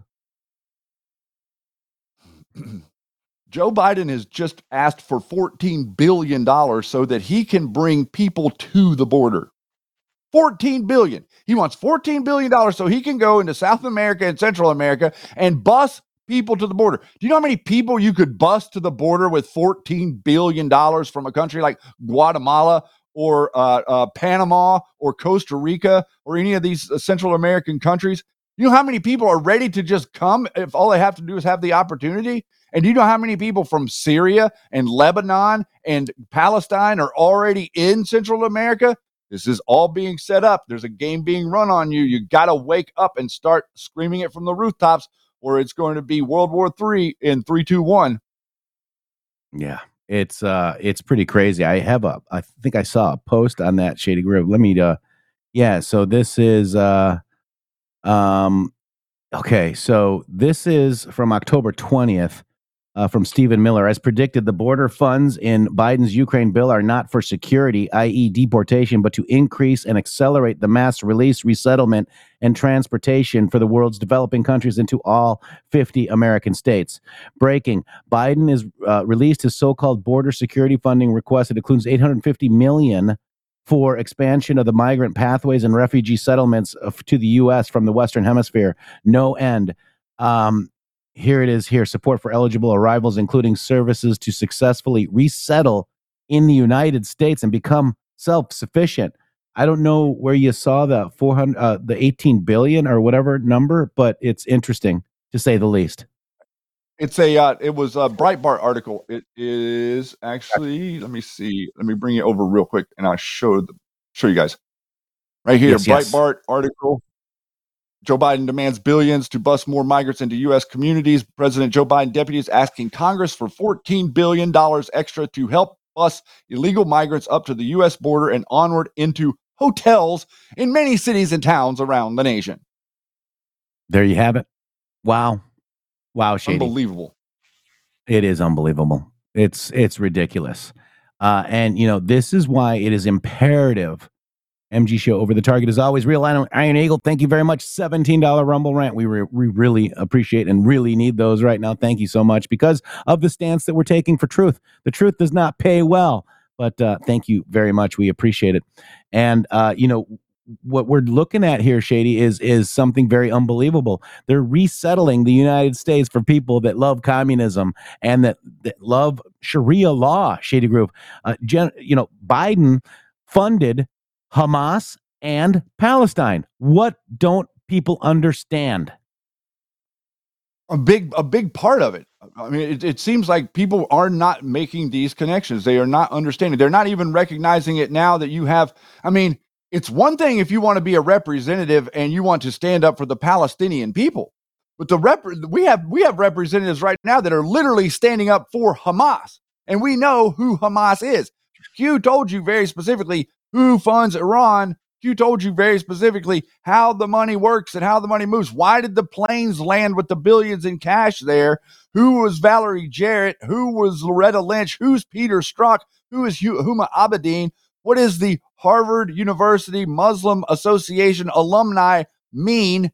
[clears throat] Joe Biden has just asked for $14 billion so that he can bring people to the border. 14 billion. He wants 14 billion dollars so he can go into South America and Central America and bus people to the border. Do you know how many people you could bust to the border with 14 billion dollars from a country like Guatemala or uh, uh, Panama or Costa Rica or any of these uh, Central American countries? You know how many people are ready to just come if all they have to do is have the opportunity? And do you know how many people from Syria and Lebanon and Palestine are already in Central America? This is all being set up. There's a game being run on you. You got to wake up and start screaming it from the rooftops, or it's going to be World War Three in three, two, one. Yeah, it's uh, it's pretty crazy. I have a, I think I saw a post on that Shady Grove. Let me, uh, yeah. So this is, uh, um, okay. So this is from October twentieth uh, from Stephen Miller. As predicted, the border funds in Biden's Ukraine bill are not for security, i.e., deportation, but to increase and accelerate the mass release, resettlement, and transportation for the world's developing countries into all 50 American states. Breaking Biden has uh, released his so called border security funding request. It includes 850 million for expansion of the migrant pathways and refugee settlements to the U.S. from the Western Hemisphere. No end. Um, here it is here support for eligible arrivals, including services to successfully resettle in the United States and become self sufficient. I don't know where you saw the 400, uh, the 18 billion or whatever number, but it's interesting to say the least. It's a, uh, it was a Breitbart article. It is actually, let me see, let me bring it over real quick and I'll show, the, show you guys right here. Yes, Breitbart yes. article. Joe Biden demands billions to bus more migrants into U.S. communities. President Joe Biden deputies asking Congress for $14 billion extra to help bus illegal migrants up to the U.S. border and onward into hotels in many cities and towns around the nation. There you have it. Wow. Wow, Shady. Unbelievable. It is unbelievable. It's it's ridiculous. Uh, and you know, this is why it is imperative MG Show over the target is always real Iron, Iron Eagle. Thank you very much. $17 Rumble rant. We, re- we really appreciate and really need those right now. Thank you so much because of the stance that we're taking for truth. The truth does not pay well, but uh, thank you very much. We appreciate it. And, uh, you know, what we're looking at here, Shady, is is something very unbelievable. They're resettling the United States for people that love communism and that, that love Sharia law. Shady Groove, uh, Gen, you know, Biden funded Hamas and Palestine. What don't people understand? A big a big part of it. I mean, it, it seems like people are not making these connections. They are not understanding. They're not even recognizing it now that you have. I mean, it's one thing if you want to be a representative and you want to stand up for the Palestinian people, but the rep we have we have representatives right now that are literally standing up for Hamas, and we know who Hamas is. Q told you very specifically who funds Iran? Q told you very specifically how the money works and how the money moves. Why did the planes land with the billions in cash there? Who was Valerie Jarrett? Who was Loretta Lynch? Who's Peter Strzok? Who is Huma Abedin? What is the Harvard University Muslim Association alumni mean?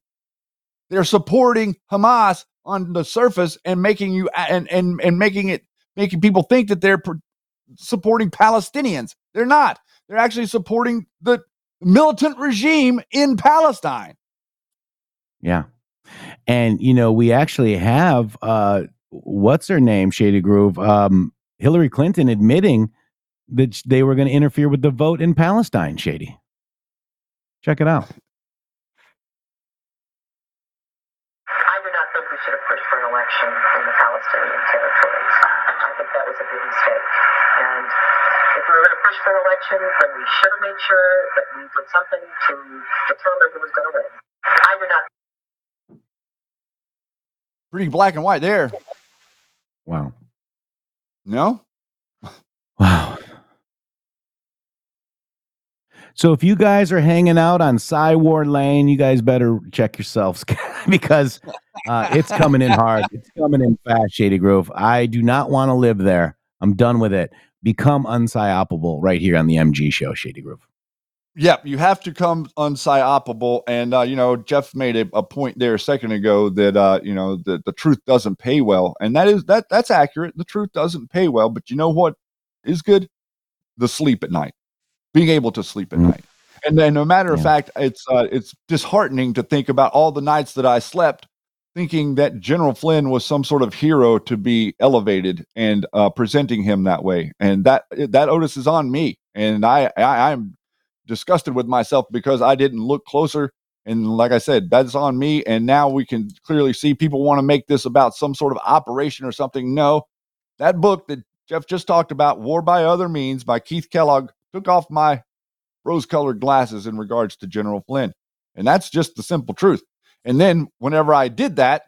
They're supporting Hamas on the surface and making you and and and making it making people think that they're supporting Palestinians. They're not. They're actually supporting the militant regime in Palestine. Yeah. And you know, we actually have uh what's her name, Shady Groove? Um Hillary Clinton admitting that they were going to interfere with the vote in Palestine, Shady. Check it out. I do not think we should have pushed for an election in the Palestinian territories. I think that was a big mistake. And if we were going to push for an election, then we should have made sure that we did something to determine who was going to win. I do not. Pretty black and white there. Wow. No? Wow. So if you guys are hanging out on Cywar Lane, you guys better check yourselves [laughs] because uh, it's coming in hard. It's coming in fast, Shady Grove. I do not want to live there. I'm done with it. Become unpsyopable right here on the MG show, Shady Grove. Yep, you have to come unpsyopable. And, uh, you know, Jeff made a, a, point there a second ago that, uh, you know, the, the truth doesn't pay well. And that is, that that's accurate. The truth doesn't pay well. But you know what is good? The sleep at night, being able to sleep at mm-hmm. night. And then, no matter yeah. of fact, it's uh, it's disheartening to think about all the nights that I slept thinking that General Flynn was some sort of hero to be elevated and uh, presenting him that way. And that that Otis is on me, and I, I I'm disgusted with myself because I didn't look closer. And like I said, that's on me. And now we can clearly see people want to make this about some sort of operation or something. No, that book that Jeff just talked about, War by Other Means by Keith Kellogg, took off my rose colored glasses in regards to General Flynn. And that's just the simple truth. And then whenever I did that,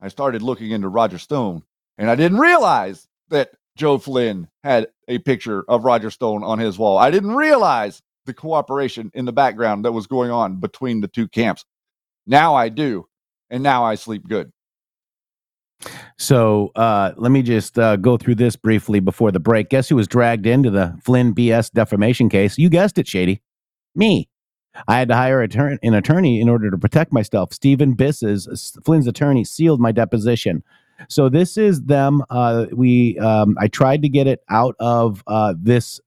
I started looking into Roger Stone. And I didn't realize that Joe Flynn had a picture of Roger Stone on his wall. I didn't realize the cooperation in the background that was going on between the two camps. Now I do. And now I sleep good. So uh, let me just uh, go through this briefly before the break. Guess who was dragged into the Flynn BS defamation case? You guessed it, Shady. Me. I had to hire an attorney in order to protect myself. Steven Biss's Flynn's attorney sealed my deposition. So this is them. Uh, we um, I tried to get it out of uh, this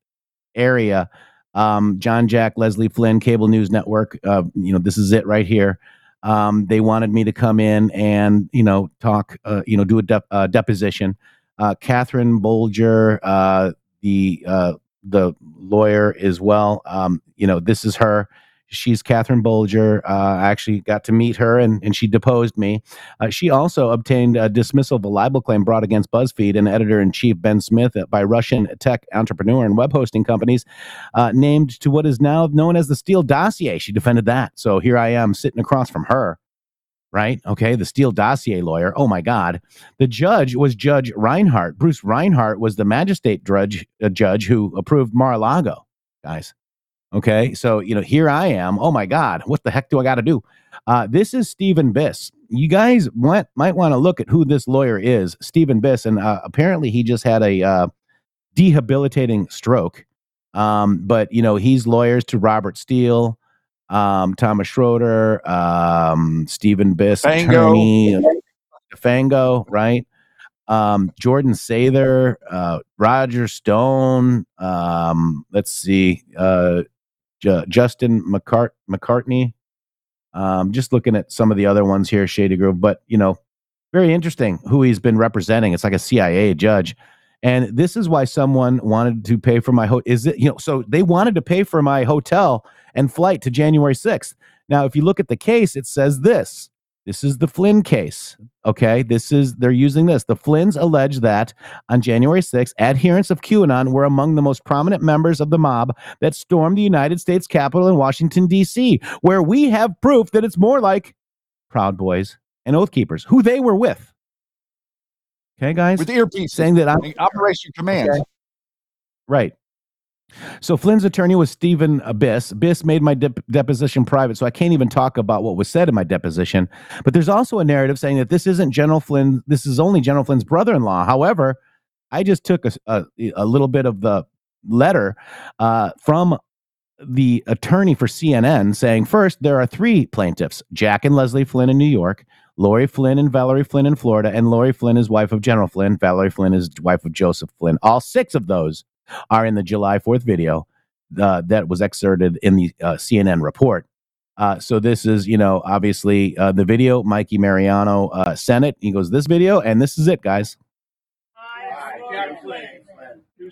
area. Um, John Jack Leslie Flynn Cable News Network. Uh, you know this is it right here. Um, they wanted me to come in and you know talk, uh, you know, do a de- uh, deposition. Uh, Katherine Bolger, uh, the uh, the lawyer as well. Um, you know, this is her. She's Katherine Bolger. Uh, I actually got to meet her, and, and she deposed me. Uh, she also obtained a dismissal of a libel claim brought against BuzzFeed and editor in chief Ben Smith by Russian tech entrepreneur and web hosting companies, uh, named to what is now known as the Steele dossier. She defended that. So here I am sitting across from her right? Okay, the Steele dossier lawyer. Oh my God, the judge was Judge Reinhart. Bruce Reinhart was the magistrate judge, uh, judge who approved Mar-a-Lago, guys. Okay, so you know, here I am. Oh my God, what the heck do I got to do? Uh, this is Steven Biss. You guys might might want to look at who this lawyer is, Steven Biss, and uh, apparently he just had a uh, debilitating stroke. Um, but you know, he's lawyers to Robert Steele, um, Thomas Schroeder, um, Steven Biss, Fango. attorney, Fango, right? um, Jordan Sather, uh, Roger Stone. Um, let's see, uh, J- Justin McCart- McCartney. Um, just looking at some of the other ones here, Shady Grove, but you know, very interesting who he's been representing. It's like a CIA judge. And this is why someone wanted to pay for my hotel. Is it, you know, so they wanted to pay for my hotel and flight to January 6th. Now, if you look at the case, it says this this is the Flynn case. Okay. This is, they're using this. The Flynns allege that on January 6th, adherents of QAnon were among the most prominent members of the mob that stormed the United States Capitol in Washington, D.C., where we have proof that it's more like Proud Boys and Oath Keepers, who they were with. Okay, guys? With earpiece. Saying that I'm Operation Command. Okay. Right. So Flynn's attorney was Steven Biss. Biss made my dep- deposition private, so I can't even talk about what was said in my deposition. But there's also a narrative saying that this isn't General Flynn. This is only General Flynn's brother-in-law. However, I just took a, a, a little bit of the letter uh, from the attorney for CNN saying first there are three plaintiffs: Jack and Leslie Flynn in New York, Lori Flynn and Valerie Flynn in Florida, and Lori Flynn is wife of General Flynn. Valerie Flynn is wife of Joseph Flynn. All six of those are in the July 4th video uh, that was excerpted in the uh, CNN report. Uh, so this is, you know, obviously uh, the video. Mikey Mariano uh, sent it. He goes, "This video, and this is it, guys."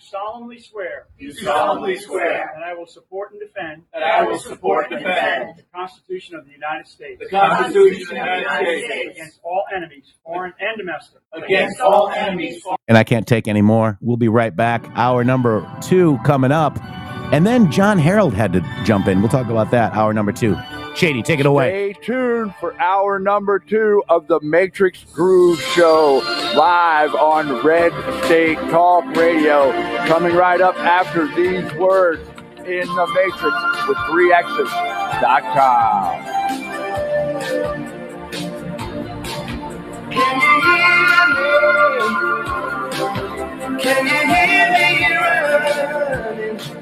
Jack solemnly swear. Do solemnly swear. That I will support and defend. That I will support and defend. The Constitution of the United States. The Constitution of the United States. Against all enemies, foreign and domestic. Against all enemies. And I can't take any more. We'll be right back. Hour number two coming up, and then John Harold had to jump in. We'll talk about that. Hour number two. Shady, take it away. Stay tuned for hour number two of the Matrix Groove Show live on Red State Talk Radio. Coming right up after these words in the Matrix with 3x's.com. Can you hear me? Can you hear me running?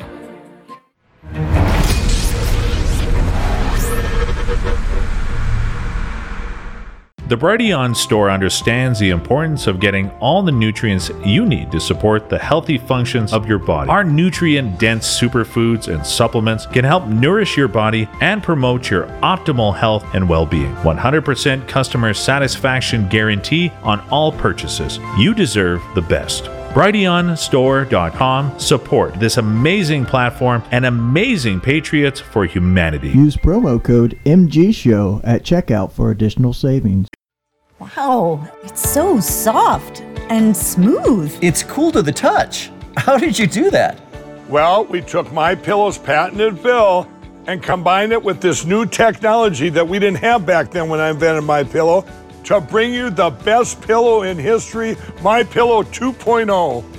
The Brighteon store understands the importance of getting all the nutrients you need to support the healthy functions of your body. Our nutrient dense superfoods and supplements can help nourish your body and promote your optimal health and well being. 100% customer satisfaction guarantee on all purchases. You deserve the best. BrighteonStore.com support this amazing platform and amazing patriots for humanity. Use promo code MGSHOW at checkout for additional savings. Wow, it's so soft and smooth. It's cool to the touch. How did you do that? Well, we took My Pillow's patented fill and combined it with this new technology that we didn't have back then when I invented My Pillow to bring you the best pillow in history, My Pillow 2.0.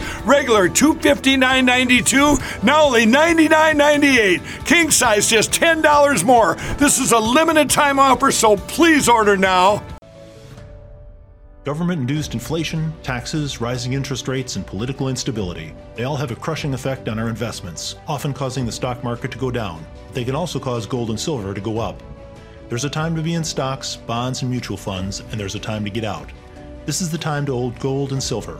regular $259.92, now only $99.98. King size just $10 more. This is a limited time offer, so please order now. Government induced inflation, taxes, rising interest rates, and political instability. They all have a crushing effect on our investments, often causing the stock market to go down. They can also cause gold and silver to go up. There's a time to be in stocks, bonds, and mutual funds, and there's a time to get out. This is the time to hold gold and silver.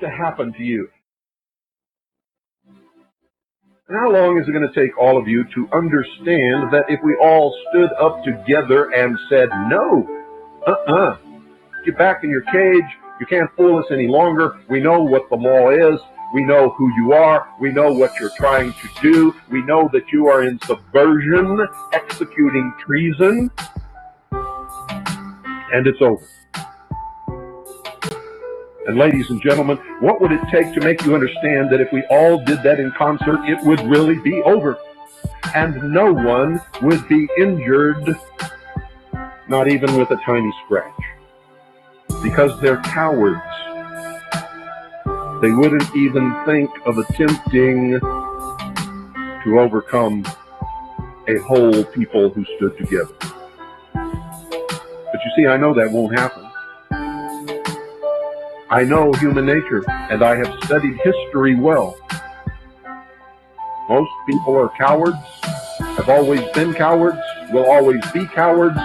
To happen to you? How long is it going to take all of you to understand that if we all stood up together and said, no, uh-uh, get back in your cage, you can't fool us any longer, we know what the law is, we know who you are, we know what you're trying to do, we know that you are in subversion, executing treason, and it's over. And ladies and gentlemen, what would it take to make you understand that if we all did that in concert, it would really be over? And no one would be injured, not even with a tiny scratch. Because they're cowards. They wouldn't even think of attempting to overcome a whole people who stood together. But you see, I know that won't happen. I know human nature, and I have studied history well. Most people are cowards, have always been cowards, will always be cowards,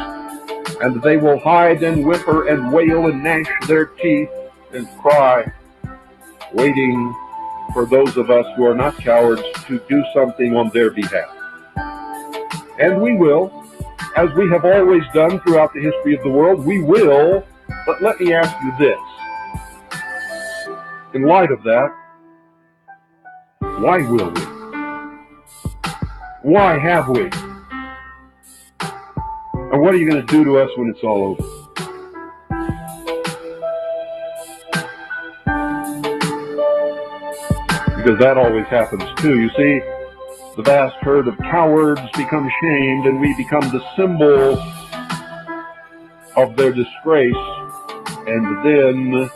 and they will hide and whimper and wail and gnash their teeth and cry, waiting for those of us who are not cowards to do something on their behalf. And we will, as we have always done throughout the history of the world, we will, but let me ask you this. In light of that, why will we? Why have we? And what are you going to do to us when it's all over? Because that always happens too. You see, the vast herd of cowards become shamed and we become the symbol of their disgrace, and then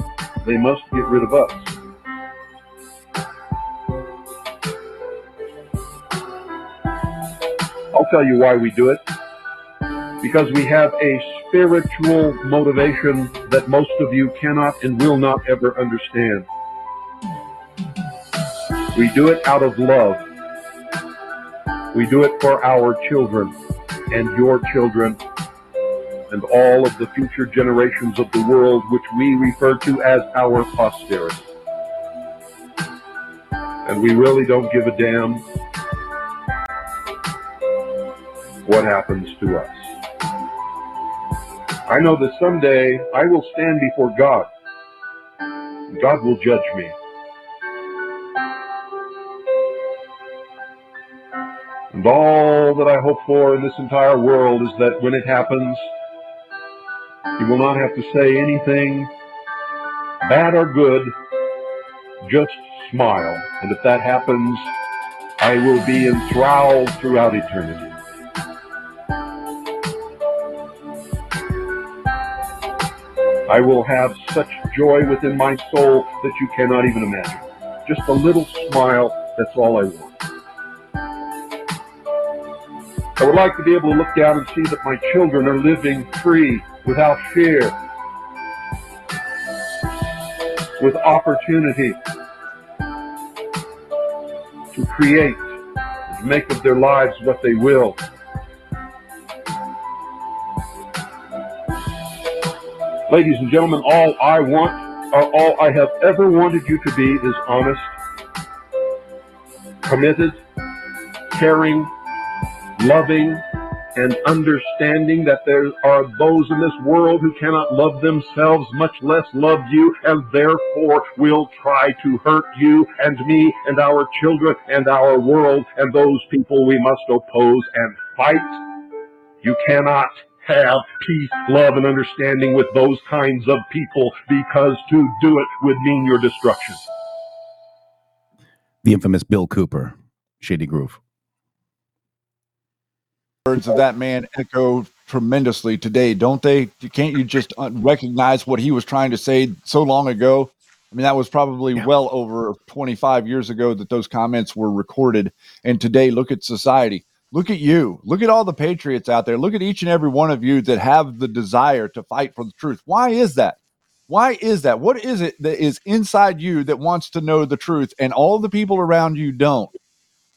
they must get rid of us. Tell you why we do it. Because we have a spiritual motivation that most of you cannot and will not ever understand. We do it out of love. We do it for our children and your children and all of the future generations of the world, which we refer to as our posterity. And we really don't give a damn what happens to us. I know that someday I will stand before God. God will judge me. And all that I hope for in this entire world is that when it happens, you will not have to say anything, bad or good, just smile. And if that happens, I will be enthralled throughout eternity. I will have such joy within my soul that you cannot even imagine. Just a little smile, that's all I want. I would like to be able to look down and see that my children are living free, without fear, with opportunity to create, to make of their lives what they will. Ladies and gentlemen, all I want, or all I have ever wanted you to be is honest, committed, caring, loving, and understanding that there are those in this world who cannot love themselves, much less love you, and therefore will try to hurt you and me and our children and our world, and those people we must oppose and fight. You cannot have peace, love, and understanding with those kinds of people because to do it would mean your destruction. The infamous Bill Cooper, Shady Grove. words of that man echo tremendously today, don't they? Can't you just recognize what he was trying to say so long ago? I mean, that was probably well over 25 years ago that those comments were recorded. And today, look at society. Look at you. Look at all the patriots out there. Look at each and every one of you that have the desire to fight for the truth. Why is that? Why is that? What is it that is inside you that wants to know the truth and all the people around you don't?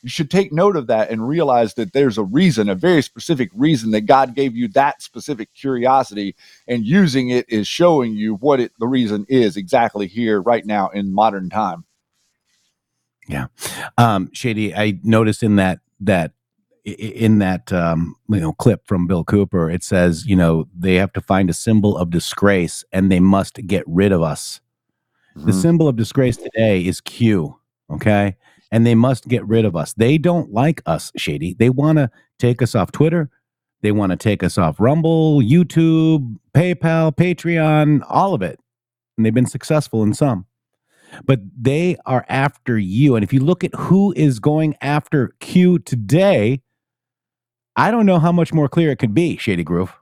You should take note of that and realize that there's a reason, a very specific reason that God gave you that specific curiosity, and using it is showing you what it, the reason is exactly here, right now, in modern time. Yeah. Um, Shady, I noticed in that that in that um, you know clip from Bill Cooper, it says you know they have to find a symbol of disgrace and they must get rid of us. The symbol of disgrace today is Q. Okay, and they must get rid of us. They don't like us, Shady. They want to take us off Twitter. They want to take us off Rumble, YouTube, PayPal, Patreon, all of it, and they've been successful in some but they are after you. And if you look at who is going after Q today, I don't know how much more clear it could be, Shady Grove.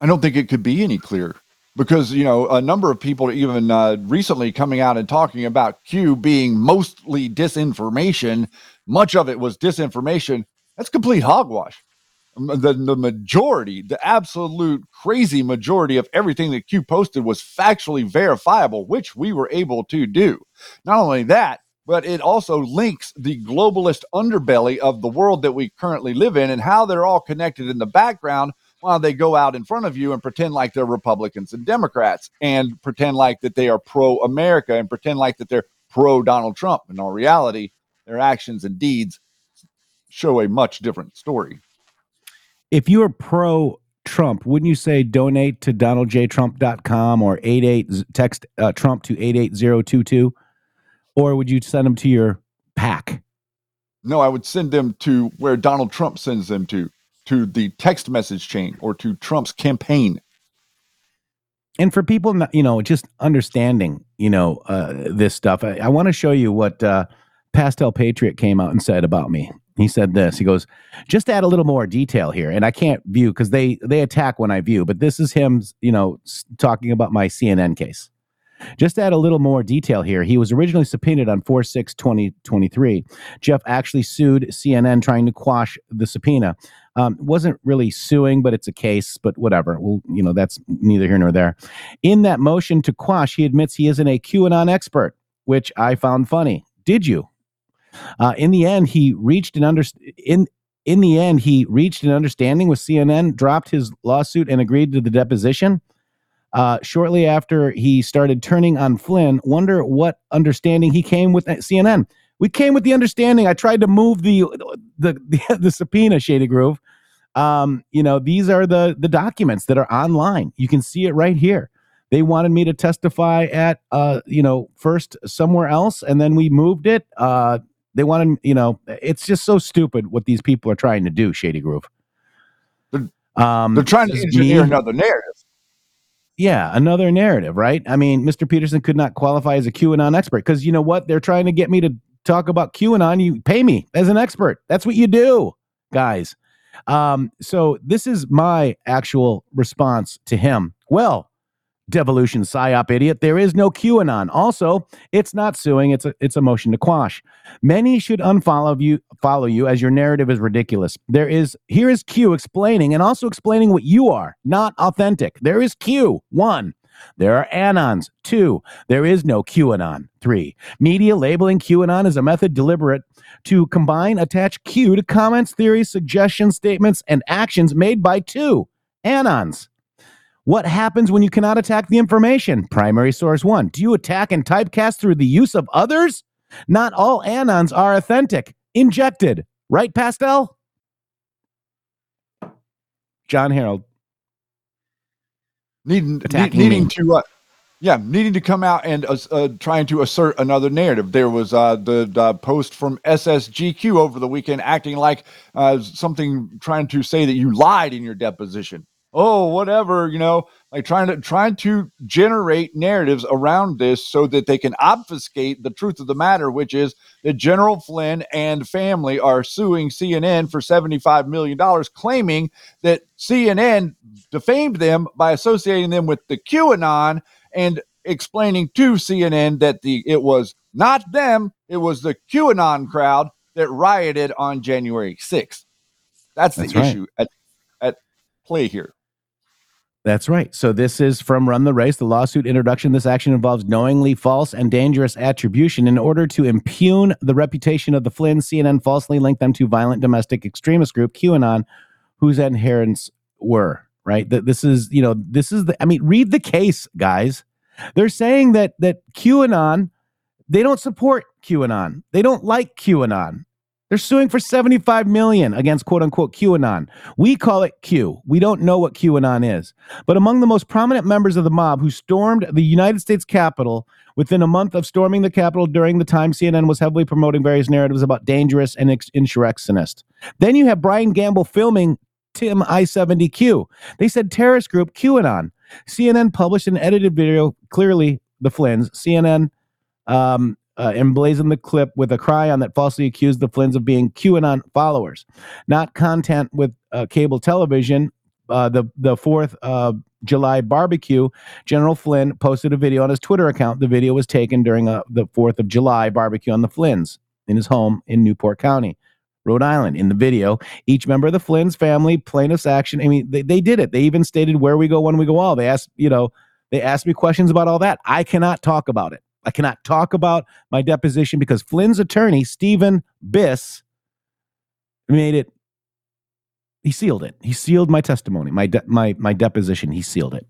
I don't think it could be any clearer because you know a number of people even uh, recently coming out and talking about Q being mostly disinformation. Much of it was disinformation. That's complete hogwash. The, the majority, the absolute crazy majority of everything that Q posted was factually verifiable, which we were able to do. Not only that, but it also links the globalist underbelly of the world that we currently live in and how they're all connected in the background while they go out in front of you and pretend like they're Republicans and Democrats and pretend like that they are pro America and pretend like that they're pro Donald Trump. In all reality, their actions and deeds show a much different story. If you are pro Trump, wouldn't you say donate to donaldjtrump.com or 88 text uh, Trump to 88022? Or would you send them to your pack? No, I would send them to where Donald Trump sends them to, to the text message chain or to Trump's campaign. and for people not, you know just understanding you know uh, this stuff i, I want to show you what uh, pastel patriot came out and said about me he said this he goes just add a little more detail here and i can't view because they they attack when i view but this is him you know talking about my cnn case just to add a little more detail here, he was originally subpoenaed on 4 6 2023. Jeff actually sued CNN trying to quash the subpoena. Um, wasn't really suing, but it's a case, but whatever. Well, you know, that's neither here nor there. In that motion to quash, he admits he isn't a QAnon expert, which I found funny. Did you? Uh, in the end, he reached an under in in the end he reached an understanding with CNN, dropped his lawsuit, and agreed to the deposition. Uh, shortly after he started turning on Flynn, wonder what understanding he came with at CNN. We came with the understanding. I tried to move the the the, [laughs] the subpoena, Shady Grove. Um, you know, these are the the documents that are online. You can see it right here. They wanted me to testify at uh, you know, first somewhere else, and then we moved it. Uh, they wanted, you know, it's just so stupid what these people are trying to do, Shady Grove. Um, They're trying to engineer me. another narrative. Yeah, another narrative, right? I mean, Mr. Peterson could not qualify as a QAnon expert because you know what? They're trying to get me to talk about QAnon. You pay me as an expert. That's what you do, guys. Um, so this is my actual response to him. Well, devolution psyop idiot. There is no QAnon. Also, it's not suing. It's a it's a motion to quash. Many should unfollow you follow you as your narrative is ridiculous. There is here is Q explaining and also explaining what you are, not authentic. There is Q. One. There are anons. Two, there is no QAnon. Three, media labeling QAnon is a method deliberate to combine, attach Q to comments, theories, suggestions, statements, and actions made by two anons. What happens when you cannot attack the information? Primary source one. Do you attack and typecast through the use of others? Not all anons are authentic. Injected. Right, Pastel? John Harold. needing need- Attacking needing me. to uh, yeah needing to come out and uh, uh, trying to assert another narrative there was uh, the, the post from ssgq over the weekend acting like uh, something trying to say that you lied in your deposition oh whatever you know like trying to trying to generate narratives around this so that they can obfuscate the truth of the matter which is that general flynn and family are suing cnn for 75 million dollars claiming that cnn defamed them by associating them with the qanon and explaining to cnn that the it was not them it was the qanon crowd that rioted on january 6th that's the That's right. issue at, at play here That's right. So this is from Run the Race, the lawsuit introduction. This action involves knowingly false and dangerous attribution in order to impugn the reputation of the Flynn. CNN falsely linked them to violent domestic extremist group QAnon, whose adherents were right. That this is, you know, this is the. I mean, read the case, guys. They're saying that that QAnon, they don't support QAnon. They don't like QAnon. They're suing for 75 million against quote unquote QAnon. We call it Q. We don't know what QAnon is. But among the most prominent members of the mob who stormed the United States Capitol within a month of storming the Capitol during the time CNN was heavily promoting various narratives about dangerous and insurrectionist. Then you have Brian Gamble filming Tim I-70Q. They said terrorist group QAnon. CNN published an edited video, clearly the Flynns. CNN um, uh, emblazoned the clip with a cry on that falsely accused the Flynns of being QAnon followers, not content with uh, cable television. Uh, the the Fourth uh, July barbecue, General Flynn posted a video on his Twitter account. The video was taken during a, the Fourth of July barbecue on the Flynns in his home in Newport County. Rhode Island. In the video, each member of the Flynn's family, plaintiff's action. I mean, they, they did it. They even stated where we go when we go all. They asked, you know, they asked me questions about all that. I cannot talk about it. I cannot talk about my deposition because Flynn's attorney, Steven Biss, made it. He sealed it. He sealed my testimony, my de- my my deposition. He sealed it.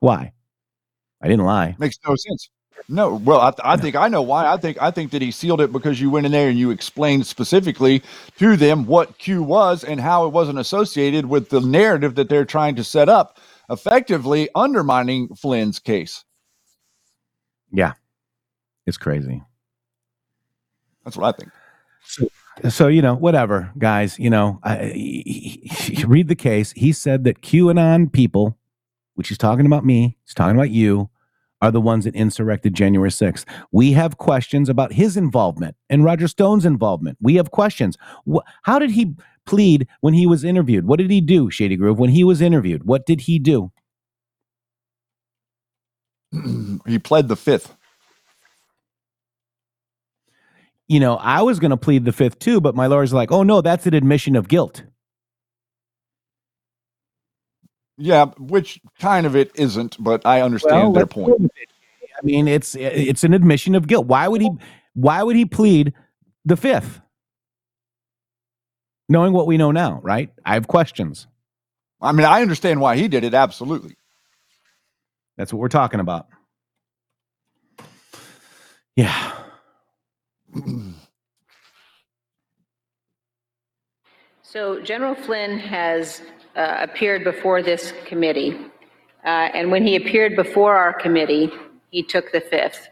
Why? I didn't lie. Makes no sense. No, well, I, I think I know why. I think I think that he sealed it because you went in there and you explained specifically to them what Q was and how it wasn't associated with the narrative that they're trying to set up, effectively undermining Flynn's case. Yeah, it's crazy. That's what I think. So, so you know, whatever, guys. You know, I, read the case. He said that QAnon people, which he's talking about me, he's talking about you, are the ones that insurrected January 6th. We have questions about his involvement and Roger Stone's involvement. We have questions. How did he plead when he was interviewed? What did he do, Shady Grove, when he was interviewed? What did he do? [clears throat] he pled the fifth. You know, I was going to plead the fifth too, but my lawyer's like, oh no, that's an admission of guilt. Yeah, which kind of it isn't, but I understand Well, their point. go with it. I mean, it's it's an admission of guilt. Why would he? Why would he plead the fifth? Knowing what we know now, right? I have questions. I mean, I understand why he did it. Absolutely. That's what we're talking about. Yeah. So General Flynn has uh, appeared before this committee, uh, and when he appeared before our committee, he took the fifth.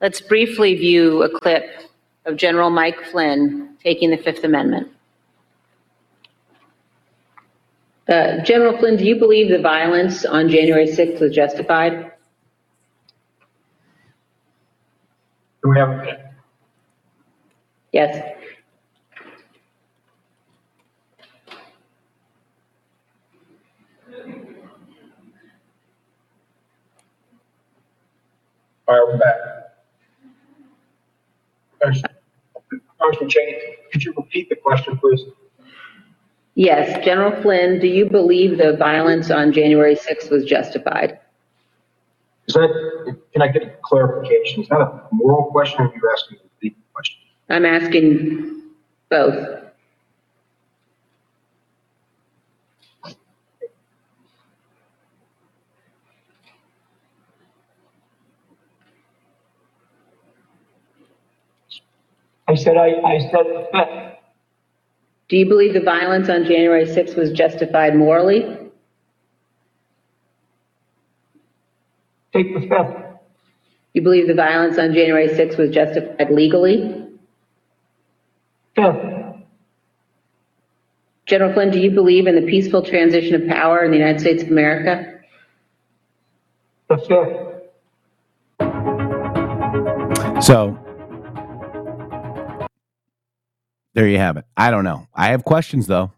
Let's briefly view a clip of General Mike Flynn taking the Fifth Amendment. Uh, General Flynn, do you believe the violence on January 6th was justified? Do we have, Yes. all right, we're back. Congressman Cheney, could you repeat the question, please? Yes. General Flynn, do you believe the violence on January 6th was justified? Is that, can I get a clarification? Is that a moral question or are you asking a legal question? I'm asking both. I said, I, I said fifth. Do you believe the violence on January 6th was justified morally? Take the fifth. You believe the violence on January 6th was justified legally? Fifth. General Flynn, do you believe in the peaceful transition of power in the United States of America? The fifth. So there you have it. I don't know. I have questions though.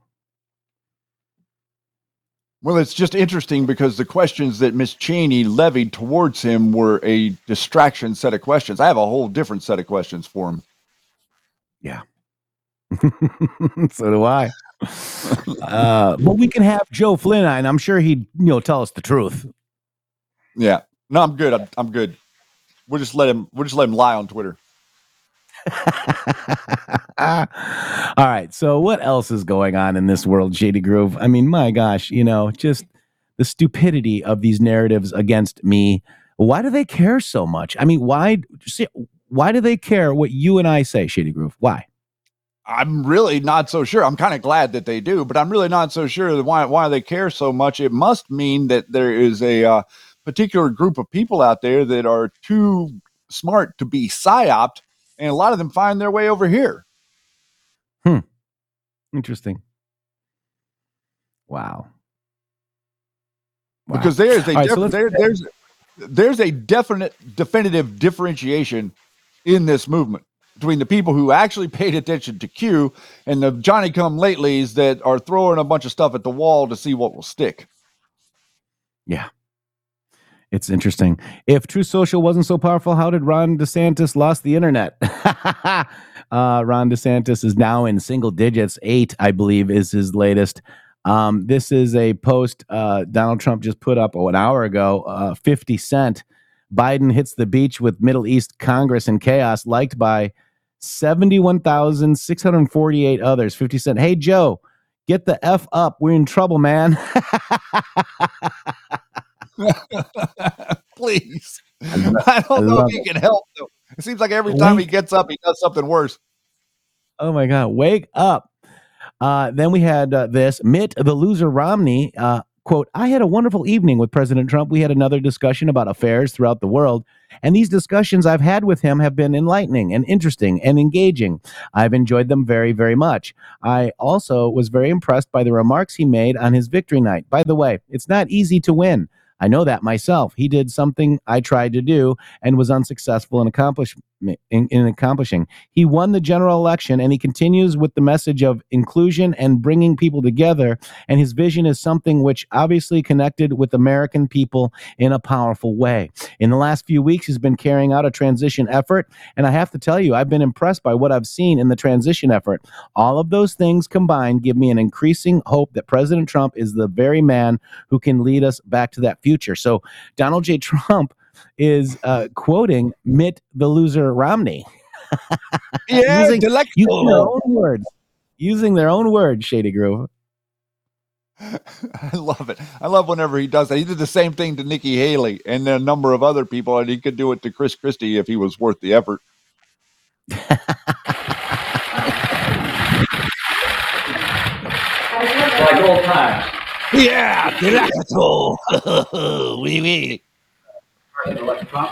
Well, it's just interesting because the questions that Miss Cheney levied towards him were a distraction set of questions. I have a whole different set of questions for him. Yeah. [laughs] so do I. Uh, but we can have Joe Flynn, and I'm sure he'd you know tell us the truth. Yeah. No, I'm good. I'm, I'm good. We'll just let him. We'll just let him lie on Twitter. [laughs] All right. So what else is going on in this world, Shady Grove? I mean, my gosh, you know, just the stupidity of these narratives against me. Why do they care so much? I mean, why? see, Why do they care what you and I say, Shady Grove? Why? I'm really not so sure. I'm kind of glad that they do, but I'm really not so sure why why they care so much. It must mean that there is a uh, particular group of people out there that are too smart to be psyoped, and a lot of them find their way over here. Hmm. Interesting. Wow. Wow. because there's a All right, def- let's- there, there's there's a definite definitive differentiation in this movement between the people who actually paid attention to Q and the Johnny come latelys that are throwing a bunch of stuff at the wall to see what will stick. Yeah. It's interesting. If Truth Social wasn't so powerful, how did Ron DeSantis lost the internet? [laughs] uh, Ron DeSantis is now in single digits. Eight, I believe, is his latest. Um, this is a post uh, Donald Trump just put up oh, an hour ago. Uh, 50 Cent. Biden hits the beach with Middle East Congress in chaos, liked by 71,648 others. 50 Cent. Hey, Joe, get the F up. We're in trouble, man. [laughs] Please. I [laughs] don't I know if he can help though. It seems like every time he gets up, he does something worse. Oh my God, wake up. Uh, then we had uh, this Mitt the loser Romney. Uh, quote, I had a wonderful evening with President Trump. We had another discussion about affairs throughout the world. And these discussions I've had with him have been enlightening and interesting and engaging. I've enjoyed them very, very much. I also was very impressed by the remarks he made on his victory night. By the way, it's not easy to win. I know that myself. He did something I tried to do and was unsuccessful in, accomplish, in, in accomplishing. He won the general election and he continues with the message of inclusion and bringing people together. And his vision is something which obviously connected with American people in a powerful way. In the last few weeks, he's been carrying out a transition effort. And I have to tell you, I've been impressed by what I've seen in the transition effort. All of those things combined give me an increasing hope that President Trump is the very man who can lead us back to that future. So Donald J. Trump is uh, quoting Mitt the loser Romney. [laughs] Yeah, using, delectable. using their own words. Using their own words, Shady Grove. [laughs] I love it. I love whenever he does that. He did the same thing to Nikki Haley and a number of other people, and he could do it to Chris Christie if he was worth the effort. [laughs] Like old times. Yeah, delectable. Wee wee. President-elect Trump,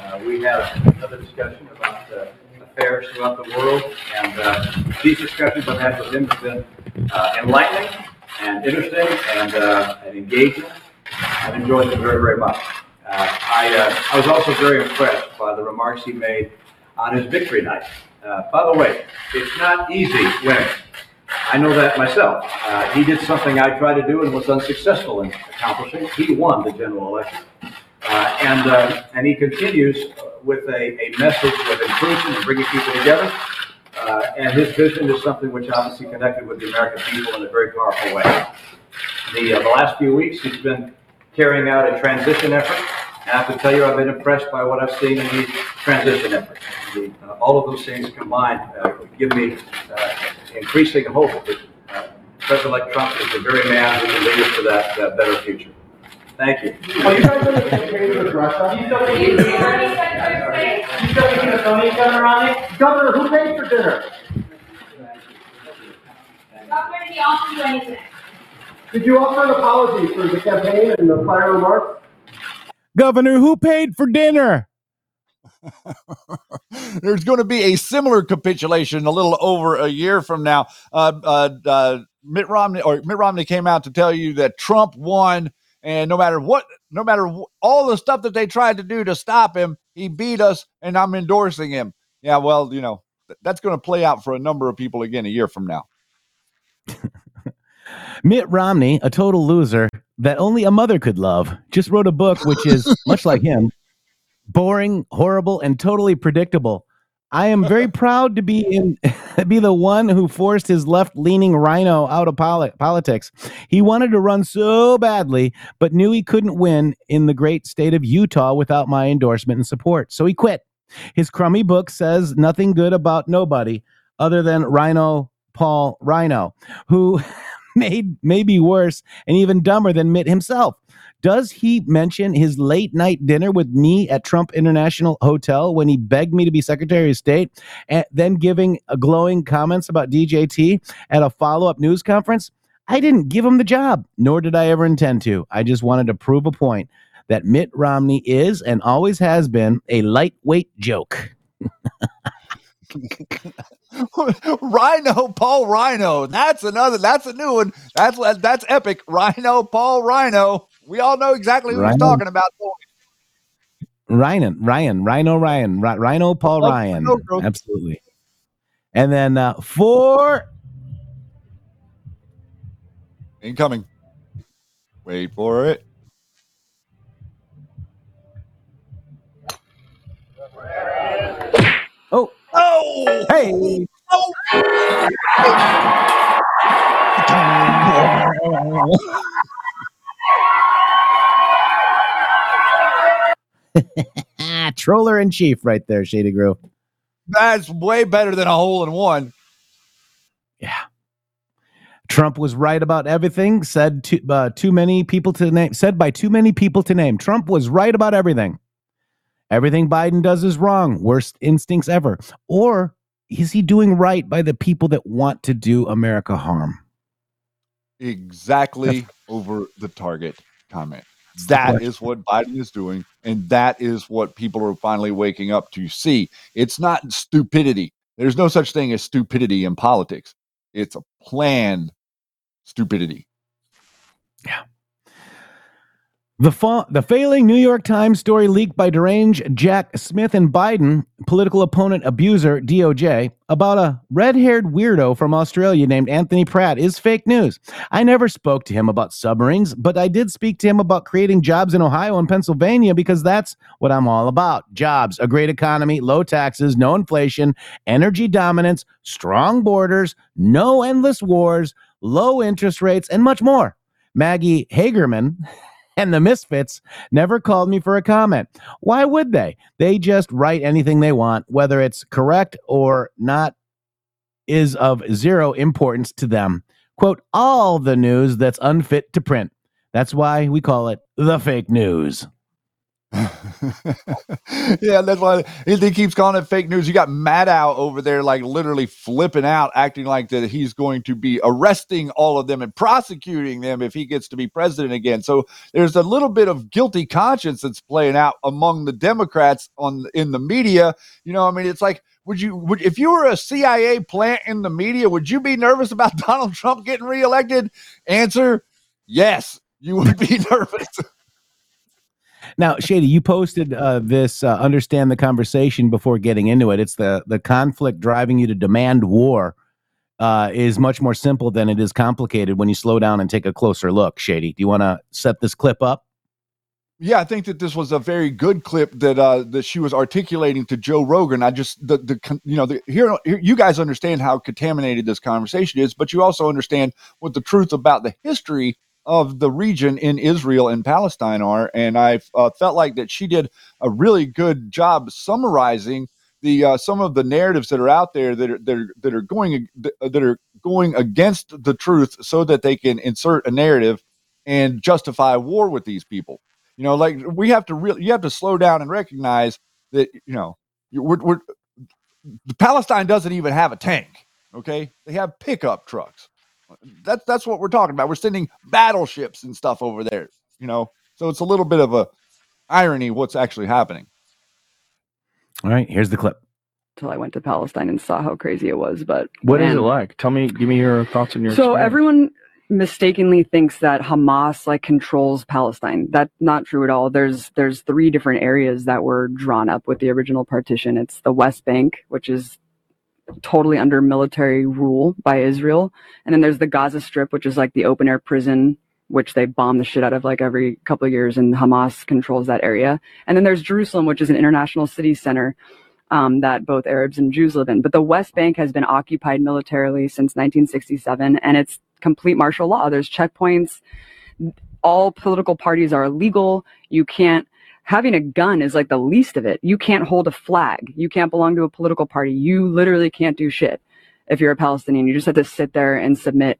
uh, we had another discussion about uh, affairs throughout the world, and uh, these discussions I've had with him have been uh, enlightening and interesting and, uh, and engaging. I've enjoyed them very, very much. Uh, I, uh, I was also very impressed by the remarks he made on his victory night. Uh, by the way, it's not easy winning. I know that myself. Uh, he did something I tried to do and was unsuccessful in accomplishing. He won the general election. Uh, and, uh, and he continues with a, a message of inclusion and bringing people together. Uh, and his vision is something which obviously connected with the American people in a very powerful way. The, uh, the last few weeks, he's been carrying out a transition effort. And I have to tell you, I've been impressed by what I've seen in these transition efforts. The, uh, all of those things combined uh, give me increasing hope that President-elect Trump is the very man who can lead us to that, that better future. Thank you. Are you guys going to campaign with Russia? You still thinking, you still thinking of Tony Governor on it? Governor, who paid for dinner? Governor, he offered you anything. Did you offer an apology for the campaign and the prior remarks? Governor, who paid for dinner? [laughs] There's going to be a similar capitulation a little over a year from now. Uh, uh, uh, Mitt Romney or Mitt Romney came out to tell you that Trump won, and no matter what, no matter wh- all the stuff that they tried to do to stop him, he beat us, and I'm endorsing him. Yeah, well, you know th- that's going to play out for a number of people again a year from now. [laughs] Mitt Romney, a total loser that only a mother could love, just wrote a book which is much like him, [laughs] boring, horrible, and totally predictable. I am very [laughs] proud to be in [laughs] be the one who forced his left-leaning rhino out of poli- politics. He wanted to run so badly, but knew he couldn't win in the great state of Utah without my endorsement and support. So he quit. His crummy book says nothing good about nobody other than Rhino Paul Rhino, who [laughs] made maybe worse and even dumber than Mitt himself. Does he mention his late night dinner with me at Trump International Hotel when he begged me to be Secretary of State and then giving a glowing comments about DJT at a follow up news conference? I didn't give him the job, nor did I ever intend to. I just wanted to prove a point that Mitt Romney is and always has been a lightweight joke. [laughs] Rhino Paul Rhino. That's another. That's a new one. That's that's epic. Rhino Paul Rhino. We all know exactly who he's Rhino. talking about. Ryan, Ryan, Rhino Ryan, Ri- Rhino Paul Love Ryan. Rhino. Absolutely. And then uh, four. Incoming. Wait for it. Oh. Oh. Hey. [laughs] [laughs] Troller in chief, right there, Shady Grove. That's way better than a hole in one. Yeah. Trump was right about everything. Said to, uh, too many people to name. Said by too many people to name. Trump was right about everything. Everything Biden does is wrong. Worst instincts ever. Or is he doing right by the people that want to do America harm? Exactly over the target comment. That question. what Biden is doing, and that is what people are finally waking up to see. It's not stupidity. There's no such thing as stupidity in politics. It's a planned stupidity. The, fa- the failing New York Times story leaked by deranged Jack Smith and Biden, political opponent abuser DOJ, about a red haired weirdo from Australia named Anthony Pratt is fake news. I never spoke to him about submarines, but I did speak to him about creating jobs in Ohio and Pennsylvania because that's what I'm all about jobs, a great economy, low taxes, no inflation, energy dominance, strong borders, no endless wars, low interest rates, and much more. Maggie Hagerman [laughs] and the Misfits never called me for a comment. Why would they? They just write anything they want, whether it's correct or not, is of zero importance to them. Quote, all the news that's unfit to print. That's why we call it the fake news. [laughs] yeah, that's why he, keeps calling it fake news. You got Maddow over there, like literally flipping out, acting like that he's going to be arresting all of them and prosecuting them if he gets to be president again. So there's a little bit of guilty conscience that's playing out among the Democrats on in the media. You know, I mean, it's like, would you would if you were a CIA plant in the media, would you be nervous about [laughs] Donald Trump getting reelected? Answer: Yes, you would be [laughs] nervous. Now, Shady, you posted uh, this. Uh, understand the conversation before getting into it. It's the the conflict driving you to demand war uh, is much more simple than it is complicated when you slow down and take a closer look. Shady, do you want to set this clip up? Yeah, I think that this was a very good clip that uh, that she was articulating to Joe Rogan. I just the the you know the, here, here you guys understand how contaminated this conversation is, but you also understand what the truth about the history of the region in Israel and Palestine are. And I uh, felt like that she did a really good job summarizing the uh, some of the narratives that are out there that are that are, that are going that are going against the truth, so that they can insert a narrative and justify war with these people. You know, like we have to really you have to slow down and recognize that you know we're, we're Palestine doesn't even have a tank. Okay, they have pickup trucks that's that's what we're talking about. We're sending battleships and stuff over there, you know. So it's a little bit of a irony what's actually happening. All right, here's the clip. Until I went to Palestine and saw how crazy it was, but What is man. it like? Tell me, give me your thoughts on your. So experience. everyone mistakenly thinks that Hamas like controls Palestine. That's not true at all. There's there's three different areas that were drawn up with the original partition. It's the West Bank, which is totally under military rule by Israel, and then there's the Gaza Strip, which is like the open air prison which they bomb the shit out of like every couple of years, and Hamas controls that area. And then there's Jerusalem, which is an international city center um, that both Arabs and Jews live in. But the West Bank has been occupied militarily since 1967, and it's complete martial law. There's checkpoints. All political parties are illegal. You can't. Having a gun is like the least of it. You can't hold a flag. You can't belong to a political party. You literally can't do shit if you're a Palestinian. You just have to sit there and submit.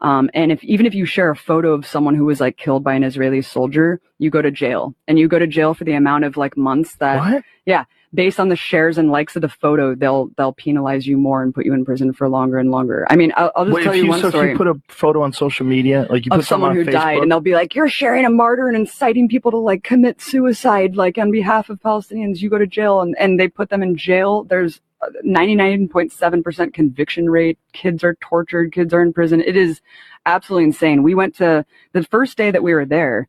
Um, and if even if you share a photo of someone who was like killed by an Israeli soldier, you go to jail, and you go to jail for the amount of like months that What? yeah, based on the shares and likes of the photo, they'll they'll penalize you more and put you in prison for longer and longer. I mean, I'll, I'll just Wait, tell you you, one so if you put a photo on social media, like you of put someone someone who on died, and they'll be like, "You're sharing a martyr and inciting people to like commit suicide, like on behalf of Palestinians. You go to jail." And and they put them in jail. There's 99.7% conviction rate. Kids are tortured. Kids are in prison. It is absolutely insane. We went to the first day that we were there.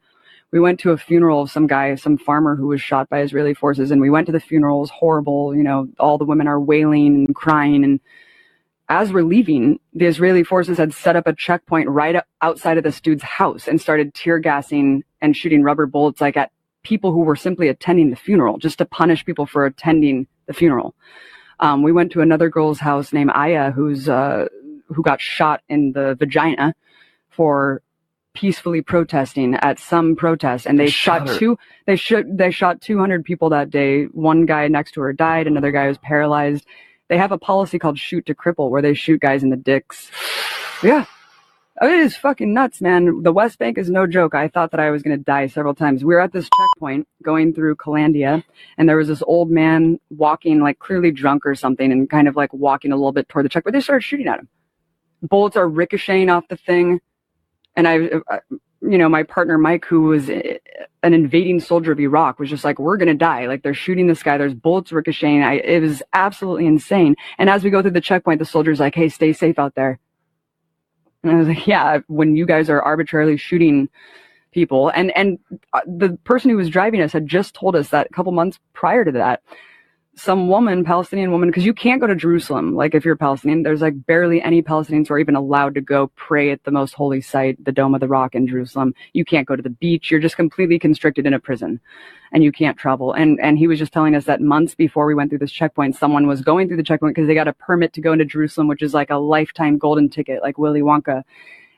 We went to a funeral of some guy, some farmer who was shot by Israeli forces, and we went to the funeral. It was horrible. You know, all the women are wailing and crying, and as we're leaving, the Israeli forces had set up a checkpoint right outside of this dude's house and started tear gassing and shooting rubber bullets like at people who were simply attending the funeral, just to punish people for attending the funeral. Um, we went to another girl's house named Aya, who's uh, who got shot in the vagina for peacefully protesting at some protest, and they They shot shot two. They shot they shot 200 people that day. One guy next to her died. Another guy was paralyzed. They have a policy called shoot to cripple, where they shoot guys in the dicks. Yeah. It is fucking nuts, man. The West Bank is no joke. I thought that I was going to die several times. We were at this checkpoint going through Qalandia, and there was this old man walking, like clearly drunk or something, and kind of like walking a little bit toward the checkpoint. They started shooting at him. Bullets are ricocheting off the thing. And I, I you know, my partner Mike, who was eh, an invading soldier of Iraq, was just like, "We're gonna die! Like they're shooting this guy. There's bullets ricocheting. I, it was absolutely insane." And as we go through the checkpoint, the soldier's like, "Hey, stay safe out there." And I was like, "Yeah." When you guys are arbitrarily shooting people, and and uh, the person who was driving us had just told us that a couple months prior to that, some woman, Palestinian woman, because you can't go to Jerusalem. Like if you're Palestinian, there's like barely any Palestinians who are even allowed to go pray at the most holy site, the Dome of the Rock in Jerusalem. You can't go to the beach. You're just completely constricted in a prison, and you can't travel. And and he was just telling us that months before we went through this checkpoint, someone was going through the checkpoint because they got a permit to go into Jerusalem, which is like a lifetime golden ticket, like Willy Wonka.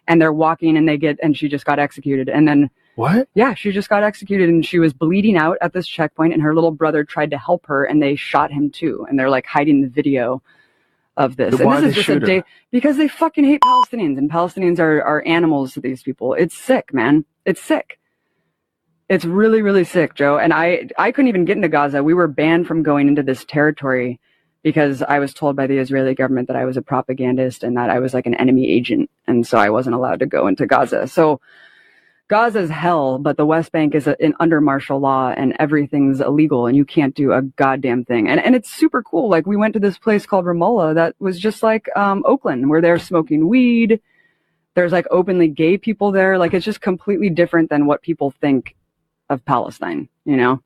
And they're walking, and they get, and she just got executed. And then what? yeah, she just got executed and she was bleeding out at this checkpoint and her little brother tried to help her and they shot him too. And they're like hiding the video of this. Then and this is just a day because they fucking hate Palestinians and Palestinians are, are animals to these people. It's sick, man. It's sick. It's really, really sick, Joe. And I, I couldn't even get into Gaza. We were banned from going into this territory because I was told by the Israeli government that I was a propagandist and that I was like an enemy agent. And so I wasn't allowed to go into Gaza. So Gaza's hell, but the West Bank is a, in under martial law and everything's illegal and you can't do a goddamn thing. And, and it's super cool. Like we went to this place called Ramallah that was just like, um, Oakland where they're smoking weed. There's like openly gay people there. Like it's just completely different than what people think of Palestine, you know?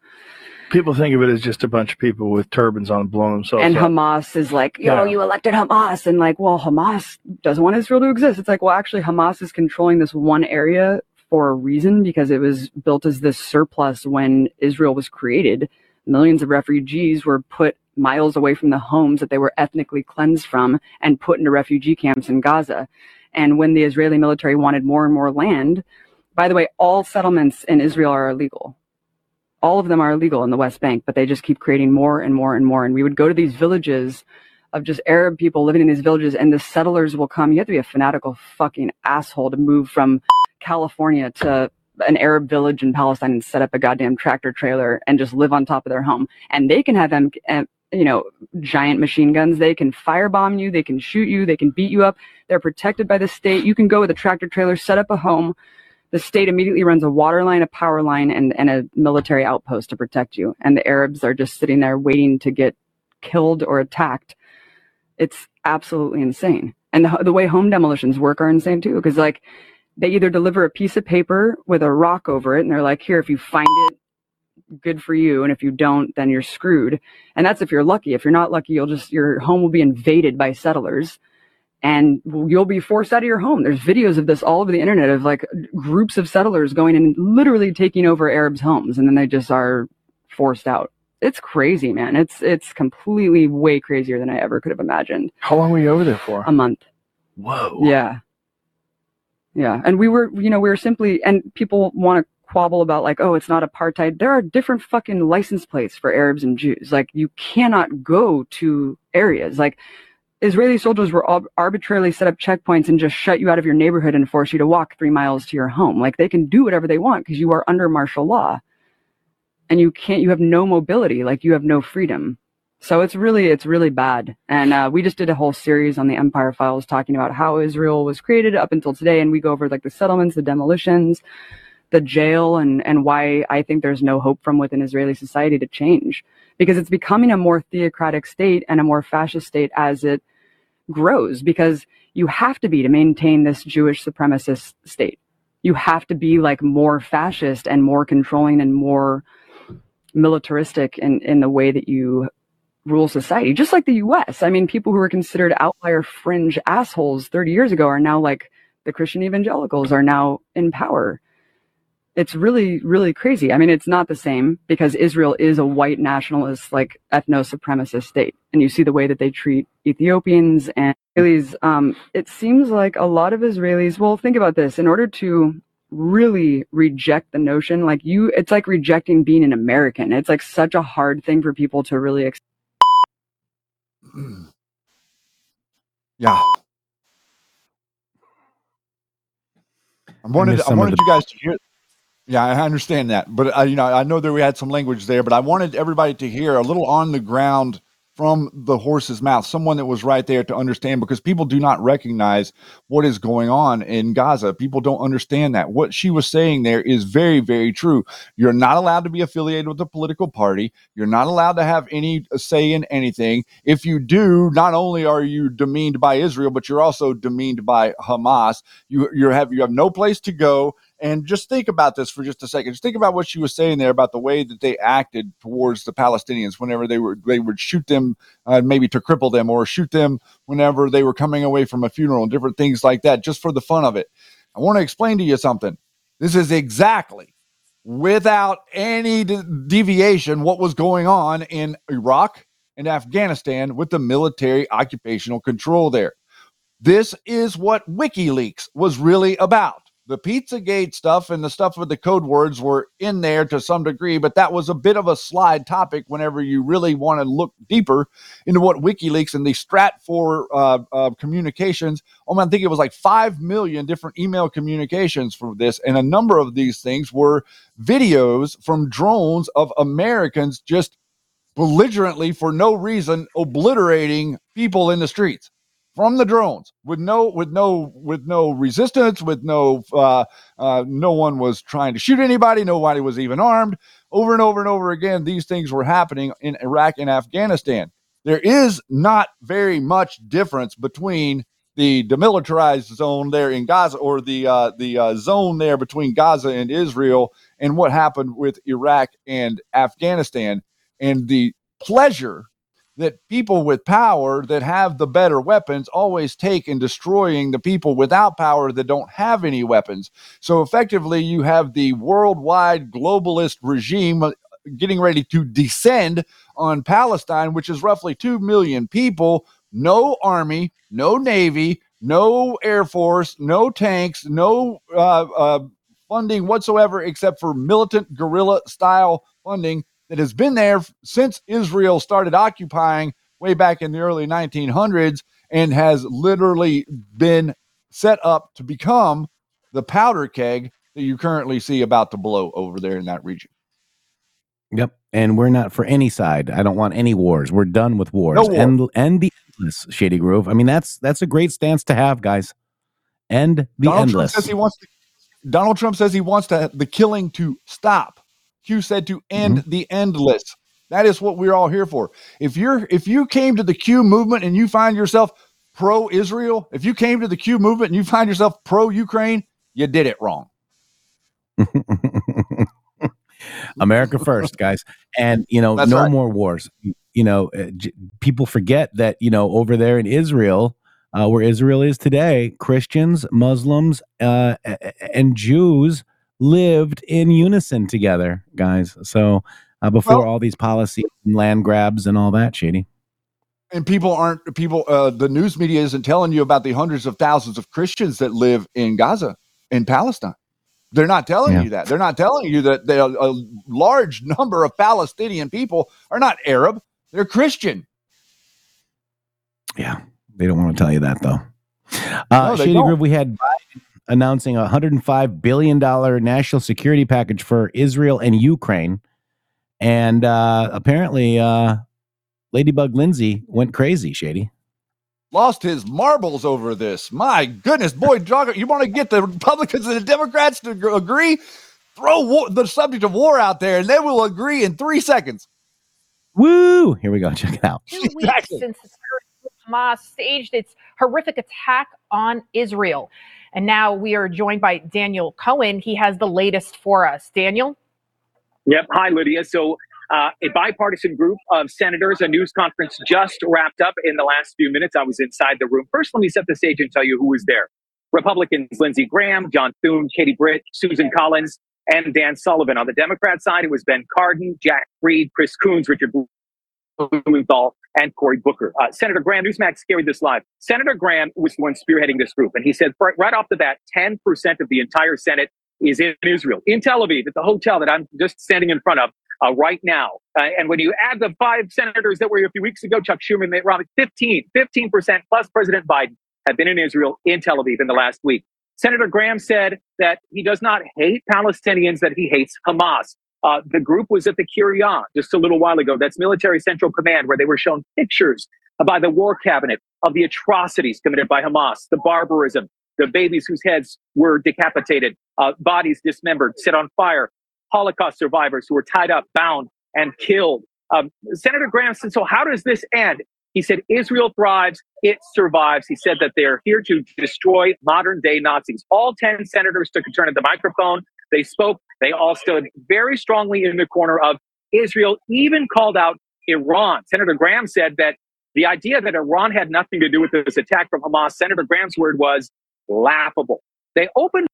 People think of it as just a bunch of people with turbans on blowing themselves and up. Hamas is like, yo, Yeah. you elected Hamas. And like, well, Hamas doesn't want Israel to exist. It's like, well, actually, Hamas is controlling this one area for a reason because it was built as this surplus when Israel was created. Millions of refugees were put miles away from the homes that they were ethnically cleansed from and put into refugee camps in Gaza. And when the Israeli military wanted more and more land, by the way, all settlements in Israel are illegal all of them are illegal in the West Bank, but they just keep creating more and more and more. And we would go to these villages of just Arab people living in these villages, and the settlers will come. You have to be a fanatical fucking asshole to move from California to an Arab village in Palestine and set up a goddamn tractor trailer and just live on top of their home. And they can have them, you know, giant machine guns. They can firebomb you. They can shoot you. They can beat you up. They're protected by the state. You can go with a tractor trailer, set up a home the state immediately runs a water line, a power line, and, and a military outpost to protect you. And the Arabs are just sitting there waiting to get killed or attacked. It's absolutely insane. And the, the way home demolitions work are insane too, because like they either deliver a piece of paper with a rock over it, and they're like, here, if you find it, good for you. And if you don't, then you're screwed. And that's if you're lucky. If you're not lucky, you'll just, your home will be invaded by settlers and you'll be forced out of your home. There's videos of this all over the internet of like groups of settlers going and literally taking over Arabs' homes, and then they just are forced out. It's crazy, man. It's it's completely way crazier than I ever could have imagined. How long were you over there for? A month. Whoa. Yeah. Yeah. And we were, you know, we were simply, and people want to quabble about like, oh, it's not apartheid. There are different fucking license plates for Arabs and Jews. Like, you cannot go to areas. Like, Israeli soldiers were ab- arbitrarily set up checkpoints and just shut you out of your neighborhood and force you to walk three miles to your home. Like, they can do whatever they want because you are under martial law. And you can't, you have no mobility. Like, you have no freedom. So it's really, it's really bad. And uh, we just did a whole series on the Empire Files talking about how Israel was created up until today. And we go over like the settlements, the demolitions, the jail, and, and why I think there's no hope from within Israeli society to change. Because it's becoming a more theocratic state and a more fascist state as it grows. Because you have to be to maintain this Jewish supremacist state. You have to be like more fascist and more controlling and more militaristic in, in the way that you rule society, just like the US. I mean, people who were considered outlier fringe assholes 30 years ago are now like the Christian evangelicals are now in power. It's really, really crazy. I mean, it's not the same because Israel is a white nationalist, like ethno supremacist state. And you see the way that they treat Ethiopians and Israelis. Um, it seems like a lot of Israelis, well, think about this. In order to really reject the notion, like you, it's like rejecting being an American. It's like such a hard thing for people to really accept. [clears throat] Yeah. I wanted missed I wanted the- you guys to hear. Yeah, I understand that, but uh, you know, I know that we had some language there, but I wanted everybody to hear a little on the ground from the horse's mouth, someone that was right there to understand, because people do not recognize what is going on in Gaza. People don't understand that. What she was saying there is very, very true. You're not allowed to be affiliated with a political party. You're not allowed to have any say in anything. If you do, not only are you demeaned by Israel, but you're also demeaned by Hamas. You you have you have no place to go. And just think about this for just a second. Just think about what she was saying there about the way that they acted towards the Palestinians whenever they were they would shoot them, uh, maybe to cripple them, or shoot them whenever they were coming away from a funeral, and different things like that, just for the fun of it. I want to explain to you something. This is exactly without any de- deviation what was going on in Iraq and Afghanistan with the military occupational control there. This is what WikiLeaks was really about. The Pizzagate stuff and the stuff with the code words were in there to some degree, but that was a bit of a slide topic whenever you really want to look deeper into what WikiLeaks and the Stratfor uh, uh, communications. Oh man, I think it was like 5 million different email communications for this. And a number of these things were videos from drones of Americans just belligerently for no reason obliterating people in the streets from the drones with no with no with no resistance with no uh, uh, no one was trying to shoot anybody. Nobody was even armed. Over and over and over again these things were happening in iraq and afghanistan. There is not very much difference between the demilitarized zone there in gaza or the uh, the uh, zone there between gaza and israel and what happened with iraq and afghanistan. And the pleasure that people with power that have the better weapons always take in destroying the people without power that don't have any weapons. So effectively, you have the worldwide globalist regime uh, getting ready to descend on Palestine, which is roughly 2 million people, no army, no navy, no air force, no tanks, no uh, uh, funding whatsoever except for militant guerrilla style funding that has been there since Israel started occupying way back in the early 1900s and has literally been set up to become the powder keg that you currently see about to blow over there in that region. Yep. And we're not for any side. I don't want any wars. We're done with wars. No war. End end the endless Shady Grove. I mean, that's that's a great stance to have, guys. End the Donald endless. Trump says he wants to, Donald Trump says he wants to the killing to stop. Q said to end Mm-hmm. the endless. That is what we're all here for. If you're if you came to the Q movement and you find yourself pro Israel, if you came to the Q movement and you find yourself pro Ukraine, you did it wrong. [laughs] America first, guys. And you know, That's no right. more wars. You know, uh, j- people forget that you know over there in Israel, uh, where Israel is today, Christians, Muslims, uh, and Jews lived in unison together, guys. So uh, before Well- all these policies and land grabs and all that, shady. And people aren't people uh the news media isn't telling you about the hundreds of thousands of Christians that live in Gaza in Palestine. They're not telling Yeah. you that. They're not telling you that they, a large [laughs] number of Palestinian people are not Arab, they're Christian. Yeah, they don't want to tell you that though. Uh, No, Shady. Grove, we had announcing a 105 billion dollar national security package for Israel and Ukraine, and uh, apparently, uh, Ladybug Lindsey went crazy. Shady. lost his marbles over this. My goodness, boy, Jogger, you want to get the Republicans and the Democrats to agree? Throw war, the subject of war out there, and they will agree in three seconds. Woo! Here we go. Check it out. two weeks since the Hamas staged its horrific attack on Israel. And now we are joined by Daniel Cohen. He has the latest for us. Daniel? Yep. Hi, Lydia. So, uh, a bipartisan group of senators, a news conference just wrapped up in the last few minutes. I was inside the room. First, let me set the stage and tell you who was there. Republicans Lindsey Graham, John Thune, Katie Britt, Susan Collins, and Dan Sullivan. On the Democrat side, it was Ben Cardin, Jack Reed, Chris Coons, Richard Blumenthal, and Cory Booker. Uh, Senator Graham, Newsmax carried this live. Senator Graham was the one spearheading this group, and he said right, off the bat, 10% of the entire Senate is in Israel, in Tel Aviv, at the hotel that I'm just standing in front of uh, right now. Uh, and when you add the five senators that were here a few weeks ago, Chuck Schumer, Mitt Romney, 15, 15% plus President Biden have been in Israel, in Tel Aviv in the last week. Senator Graham said that he does not hate Palestinians, that he hates Hamas. Uh, the group was at the Kirya just a little while ago. That's Military Central Command, where they were shown pictures by the War Cabinet of the atrocities committed by Hamas, the barbarism, the babies whose heads were decapitated, uh, bodies dismembered, set on fire, Holocaust survivors who were tied up, bound, and killed. Um, Senator Graham said, So, how does this end? He said, Israel thrives, it survives. He said that they're here to destroy modern day Nazis. All 10 senators took a turn at the microphone. They spoke. They all stood very strongly in the corner of Israel, even called out Iran. Senator Graham said that the idea that Iran had nothing to do with this attack from Hamas, Senator Graham's word was laughable. They opened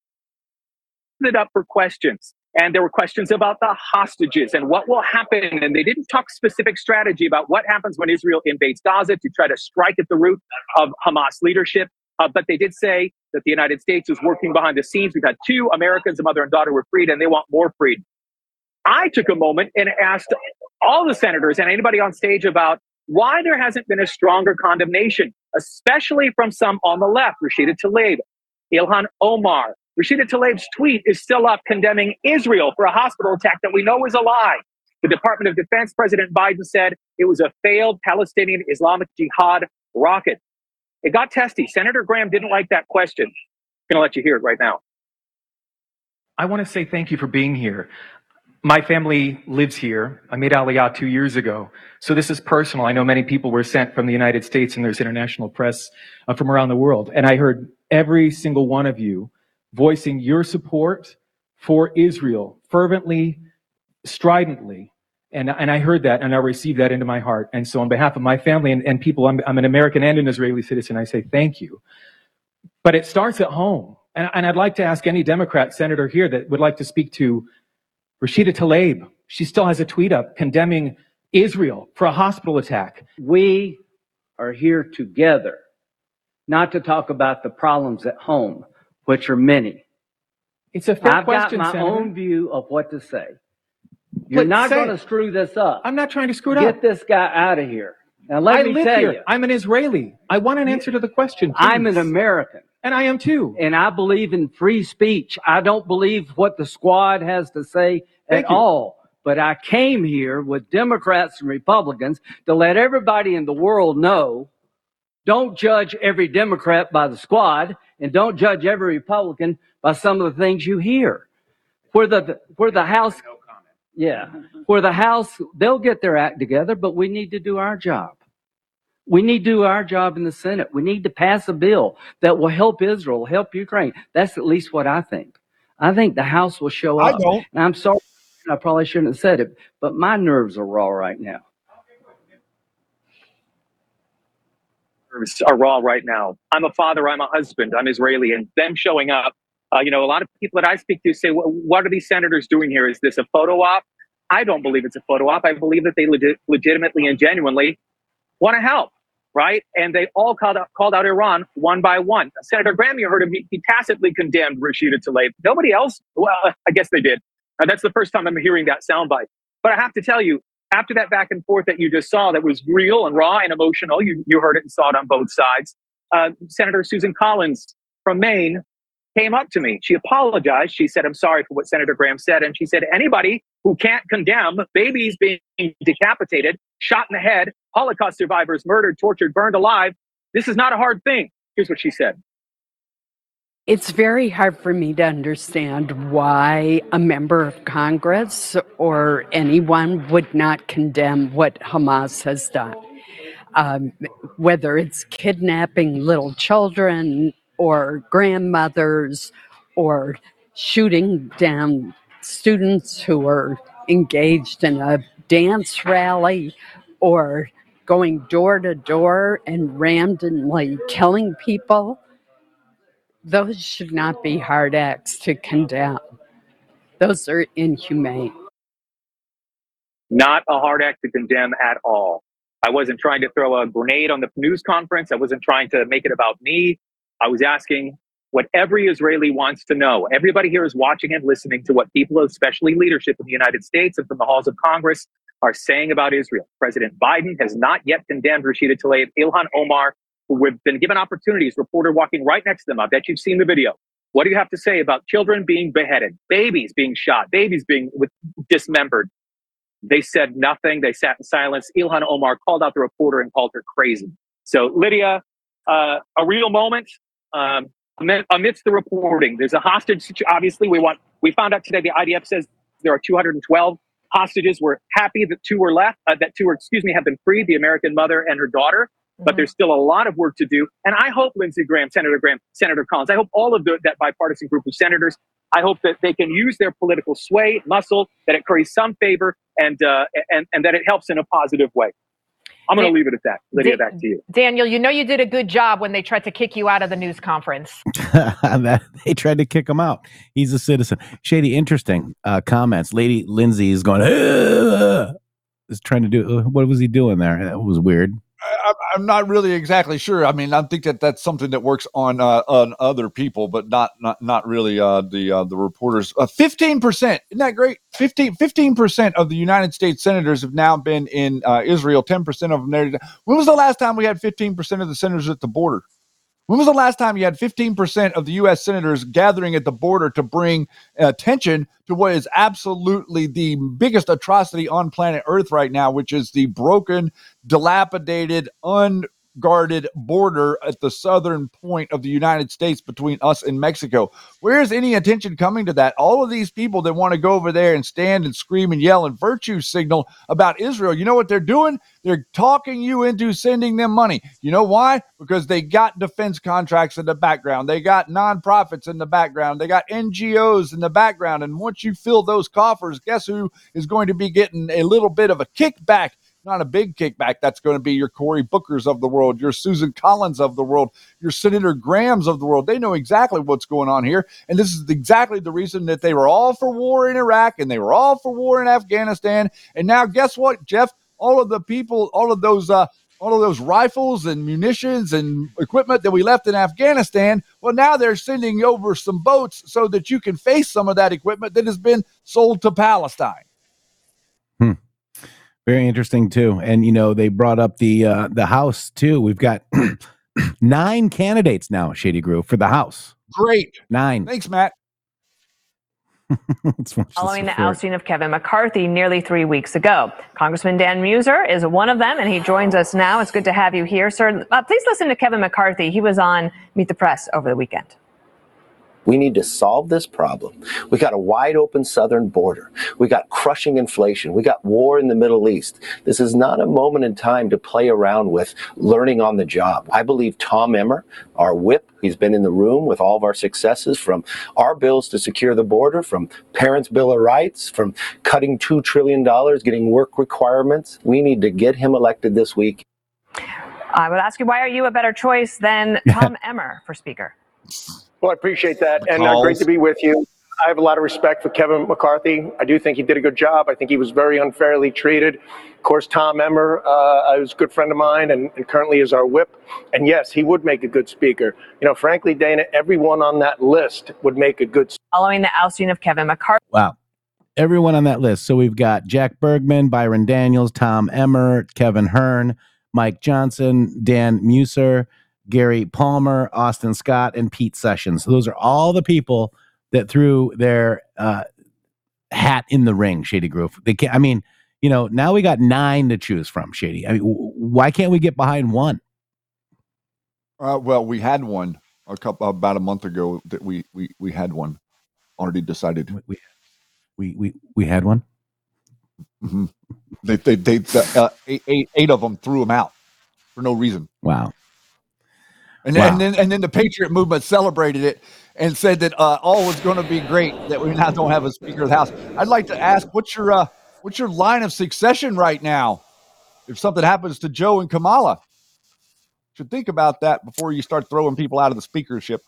it up for questions. And there were questions about the hostages and what will happen. And they didn't talk specific strategy about what happens when Israel invades Gaza to try to strike at the root of Hamas leadership. Uh, but they did say that the United States is working behind the scenes. We've had two Americans, a mother and daughter, were freed, and they want more freed. I took a moment and asked all the senators and anybody on stage about why there hasn't been a stronger condemnation, especially from some on the left, Rashida Tlaib, Ilhan Omar. Rashida Tlaib's tweet is still up condemning Israel for a hospital attack that we know is a lie. The Department of Defense, President Biden said it was a failed Palestinian Islamic Jihad rocket. It got testy. Senator Graham didn't like that question. I'm going to let you hear it right now. I want to say thank you for being here. My family lives here. I made Aliyah two years ago. So this is personal. I know many people were sent from the United States and there's international press uh, from around the world. And I heard every single one of you voicing your support for Israel fervently, stridently. And, and I heard that and I received that into my heart. And so on behalf of my family and, and people, I'm, I'm an American and an Israeli citizen. I say thank you. But it starts at home. And, and I'd like to ask any Democrat senator here that would like to speak to Rashida Tlaib. She still has a tweet up condemning Israel for a hospital attack. We are here together, not to talk about the problems at home, which are many. It's a fair I've question, got my Senator. own view of what to say. You're But not going to screw this up. I'm not trying to screw it Get up. Get this guy out of here. Now let I me live tell here. you, I'm an Israeli. I want an answer to the question. I'm an. American. And I am too. And I believe in free speech. I don't believe what the squad has to say Thank at you. all. But I came here with Democrats and Republicans to let everybody in the world know don't judge every Democrat by the squad and don't judge every Republican by some of the things you hear. Where the where the House yeah, mm-hmm. where the House they'll get their act together, but we need to do our job. We need to do our job in the Senate. We need to pass a bill that will help Israel, help Ukraine. That's at least what I think. I think the House will show up. I up. don't. And I'm sorry, I probably shouldn't have said it, but my nerves are raw right now. nerves are raw right now. I'm a father, I'm a husband, I'm Israeli, and them showing up. Uh, you know, a lot of people that I speak to say, "Wh- "What are these senators doing here? Is this a photo op?" I don't believe it's a photo op. I believe that they legit, legitimately and genuinely want to help, right? And they all called out, called out Iran one by one. Senator Graham, you heard him; he, tacitly condemned Rashida Tlaib. Nobody else. Well, I guess they did. Uh, that's the first time I'm hearing that soundbite. But I have to tell you, after that back and forth that you just saw, that was real and raw and emotional. You you heard it and saw it on both sides. Uh, Senator Susan Collins from Maine came up to me. She apologized. She said, "I'm sorry for what Senator Graham said," and she said, "Anybody who can't condemn babies being decapitated, shot in the head, Holocaust survivors murdered, tortured, burned alive, this is not a hard thing." Here's what she said. It's very hard for me to understand why a member of Congress or anyone would not condemn what Hamas has done. Um, whether it's kidnapping little children or grandmothers or shooting down students who are engaged in a dance rally or going door to door and randomly killing people those should not be hard acts to condemn. Those are inhumane. Not a hard act to condemn at all. I wasn't trying to throw a grenade on the news conference. I wasn't trying to make it about me. I was asking what every Israeli wants to know. Everybody here is watching and listening to what people, especially leadership in the United States and from the halls of Congress, are saying about Israel. President Biden has not yet condemned Rashida Tlaib, Ilhan Omar, who have been given opportunities. Reporter walking right next to them. I bet you've seen the video. What do you have to say about children being beheaded, babies being shot, babies being with, dismembered? They said nothing. They sat in silence. Ilhan Omar called out the reporter and called her crazy. So, Lydia, uh, a real moment um, amidst the reporting. There's a hostage. situation. Obviously, we want. We found out today. The IDF says there are 212 hostages. We're happy that two were left. Uh, that two were, excuse me, have been freed. The American mother and her daughter. But there's still a lot of work to do. And I hope Lindsey Graham, Senator Graham, Senator Collins, I hope all of the, that bipartisan group of senators, I hope that they can use their political sway, muscle, that it curries some favor, and uh, and and that it helps in a positive way. I'm going to leave it at that. Lydia, Dan- back to you. Daniel, you know you did a good job when they tried to kick you out of the news conference. [laughs] they tried to kick him out. He's a citizen. Shady, interesting uh, comments. Lady Lindsey is going. "Ugh," is trying to do. uh, What was he doing there? That was weird. I, I'm not really exactly sure. I mean, I think that that's something that works on uh, on other people, but not not not really uh, the uh, the reporters. Fifteen percent, isn't that great? 15 percent of the United States senators have now been in uh, Israel. Ten percent of them there. When was the last time we had fifteen percent of the senators at the border? When was the last time you had 15% of the U.S. senators gathering at the border to bring attention to what is absolutely the biggest atrocity on planet Earth right now, which is the broken, dilapidated, un guarded border at the southern point of the United States between us and Mexico. Where's any attention coming to that? All of these people that want to go over there and stand and scream and yell and virtue signal about Israel, you know what they're doing? They're talking you into sending them money. You know why? Because they got defense contracts in the background. They got nonprofits in the background. They got NGOs in the background. And once you fill those coffers, guess who is going to be getting a little bit of a kickback not a big kickback. That's going to be your Cory Bookers of the world, your Susan Collins of the world, your Senator Grahams of the world. They know exactly what's going on here. And this is exactly the reason that they were all for war in Iraq and they were all for war in Afghanistan. And now, guess what, Jeff? All of the people, all of those, uh, all of those rifles and munitions and equipment that we left in Afghanistan. Well, now they're sending over some boats so that you can face some of that equipment that has been sold to Palestine. Very interesting too. And you know, they brought up the uh the house too. We've got [clears throat] nine candidates now, Shady Grove, for the house. Great. Nine. Thanks, Matt. Let's watch this Following the ousting of Kevin McCarthy nearly three weeks ago. Congressman Dan Meuser is one of them, and he joins us now. It's good to have you here, sir. Uh, please listen to Kevin McCarthy. He was on Meet the Press over the weekend. We need to solve this problem. We got a wide open southern border. We got crushing inflation. We got war in the Middle East. This is not a moment in time to play around with learning on the job. I believe Tom Emmer, our whip, he's been in the room with all of our successes from our bills to secure the border, from Parents' Bill of Rights, from cutting $2 trillion, getting work requirements. We need to get him elected this week. I would ask you, why are you a better choice than [laughs] Tom Emmer for Speaker? Well, I appreciate that, and uh, great to be with you. I have a lot of respect for Kevin McCarthy. I do think he did a good job. I think he was very unfairly treated. Of course, Tom Emmer uh, is a good friend of mine and, and currently is our whip. And yes, he would make a good speaker. You know, frankly, Dana, everyone on that list would make a good speaker. Following the ousting of Kevin McCarthy. Wow. Everyone on that list. So we've got Jack Bergman, Byron Donalds, Tom Emmer, Kevin Hern, Mike Johnson, Dan Meuser, Gary Palmer, Austin Scott, and Pete Sessions. So those are all the people that threw their uh, hat in the ring, Shady Grove. They can't, I mean, you know, now we got nine to choose from, Shady. I mean, w- why can't we get behind one? Uh, well, we had one a couple about a month ago that we we we had one already decided. We we we, we had one. hmm They they they the, uh, eight, eight, eight of them threw them out for no reason. Wow. And, Wow. and then and then the Patriot movement celebrated it and said that uh, all was going to be great that we now don't have a Speaker of the House. I'd like to ask what's your uh, what's your line of succession right now? If something happens to Joe and Kamala, should think about that before you start throwing people out of the speakership.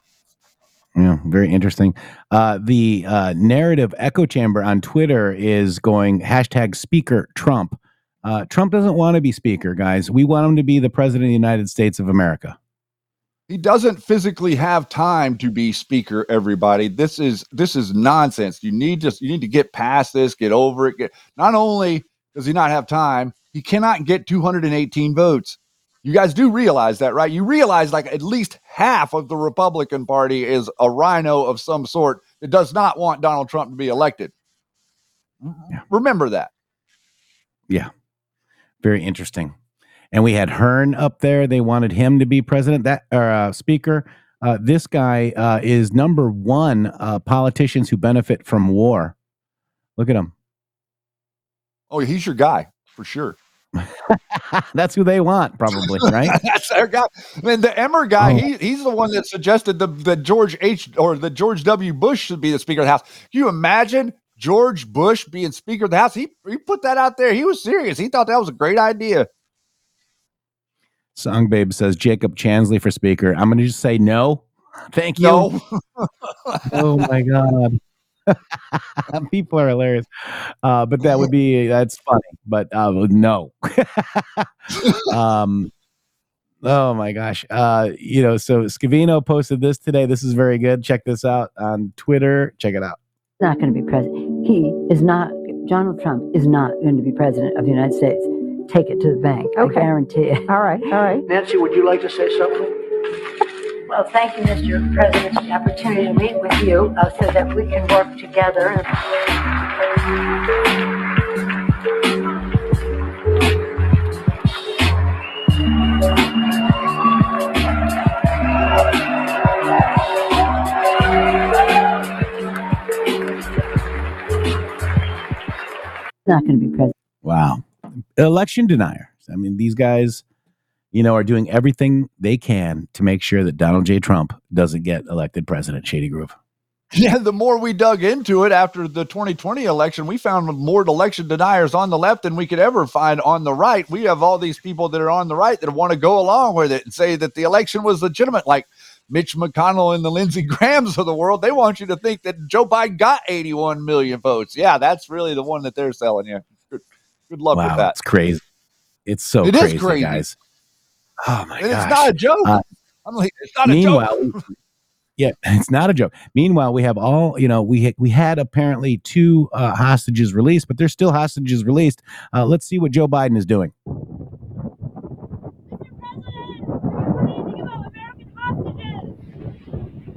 Yeah, very interesting. Uh, the uh, narrative echo chamber on Twitter is going hashtag Speaker Trump. Uh, Trump doesn't want to be Speaker, guys. We want him to be the President of the United States of America. He doesn't physically have time to be speaker. Everybody, this is this is nonsense. You need to you need to get past this, get over it. Get, not only does he not have time, he cannot get 218 votes. You guys do realize that, right? You realize like at least half of the Republican Party is a rhino of some sort that does not want Donald Trump to be elected. R- Remember that. Yeah, very interesting. And we had Hern up there. They wanted him to be president, that or uh, speaker. Uh, this guy uh, is number one uh, politicians who benefit from war. Look at him. Oh, he's your guy for sure. [laughs] That's who they want, probably, right? [laughs] That's their guy. And the Emmer guy, Oh. he, he's the one that suggested the, the George H or the George W. Bush should be the Speaker of the House. Can you imagine George Bush being Speaker of the House? He he put that out there. He was serious. He thought that was a great idea. Song Babe says Jacob Chansley for speaker. I'm going to just say no. Thank you. No. [laughs] oh my god. [laughs] People are hilarious. Uh, but that would be that's funny. But uh, no. [laughs] um, Oh my gosh. Uh, you know, so Scavino posted this today. This is very good. Check this out on Twitter. Check it out. not going to be president. He is not, Donald Trump is not going to be president of the United States. Take it to the bank. Okay. I guarantee it. All right, all right. Nancy, would you like to say something? Well, thank you, Mr. President, for the opportunity to meet with you uh, so that we can work together. Not going to be president. Wow. Election deniers. I mean, these guys, you know, are doing everything they can to make sure that Donald J. Trump doesn't get elected president, Shady Grove. Yeah, the more we dug into it after the 2020 election, we found more election deniers on the left than we could ever find on the right. We have all these people that are on the right that want to go along with it and say that the election was legitimate, like Mitch McConnell and the Lindsey [laughs] Grahams of the world. They want you to think that Joe Biden got 81 million votes. Yeah, that's really the one that they're selling you. Good, good luck wow, with that. it's crazy. It's so It is crazy, crazy. guys. Oh my and gosh. it's not a joke. Uh, I'm like, it's not a meanwhile, joke. yeah, [laughs] it's not a joke. Meanwhile, we have all you know. We ha- we had apparently two uh, hostages released, but there's still hostages released. Uh, let's see what Joe Biden is doing.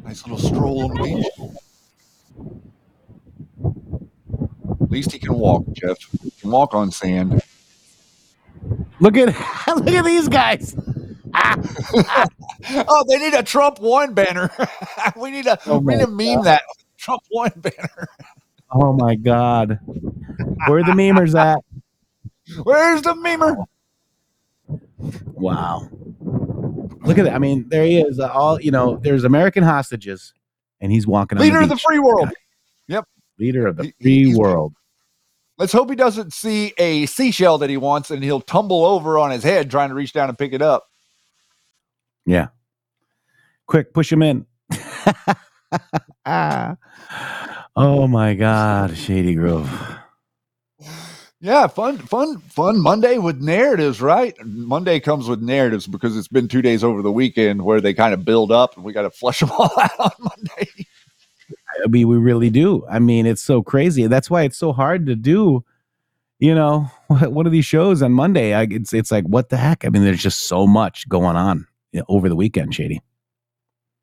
Nice little stroll on the beach. At least he can walk, Jeff. He can walk on sand. Look at [laughs] look at these guys. [laughs] oh, they need a Trump one banner. [laughs] we need a Oh we need my to meme God. that Trump one banner. Oh my God, where are the memers at? Where's the memer? Wow. Look at that. I mean, there he is. Uh, all you know, there's American hostages, and he's walking on Leader the of the free world. Yep. Leader of the free world. Let's hope he doesn't see a seashell that he wants and he'll tumble over on his head trying to reach down and pick it up. Yeah. Quick, push him in. [laughs] Oh my God, Shady Grove. Yeah, fun, fun, fun Monday with narratives, right? Monday comes with narratives because it's been two days over the weekend where they kind of build up and we got to flush [laughs] them all out on Monday. I mean, we really do. I mean, it's so crazy. That's why it's so hard to do. You know, [laughs] one of these shows on Monday. I, it's it's like what the heck. I mean, there's just so much going on you know, over the weekend, Shady.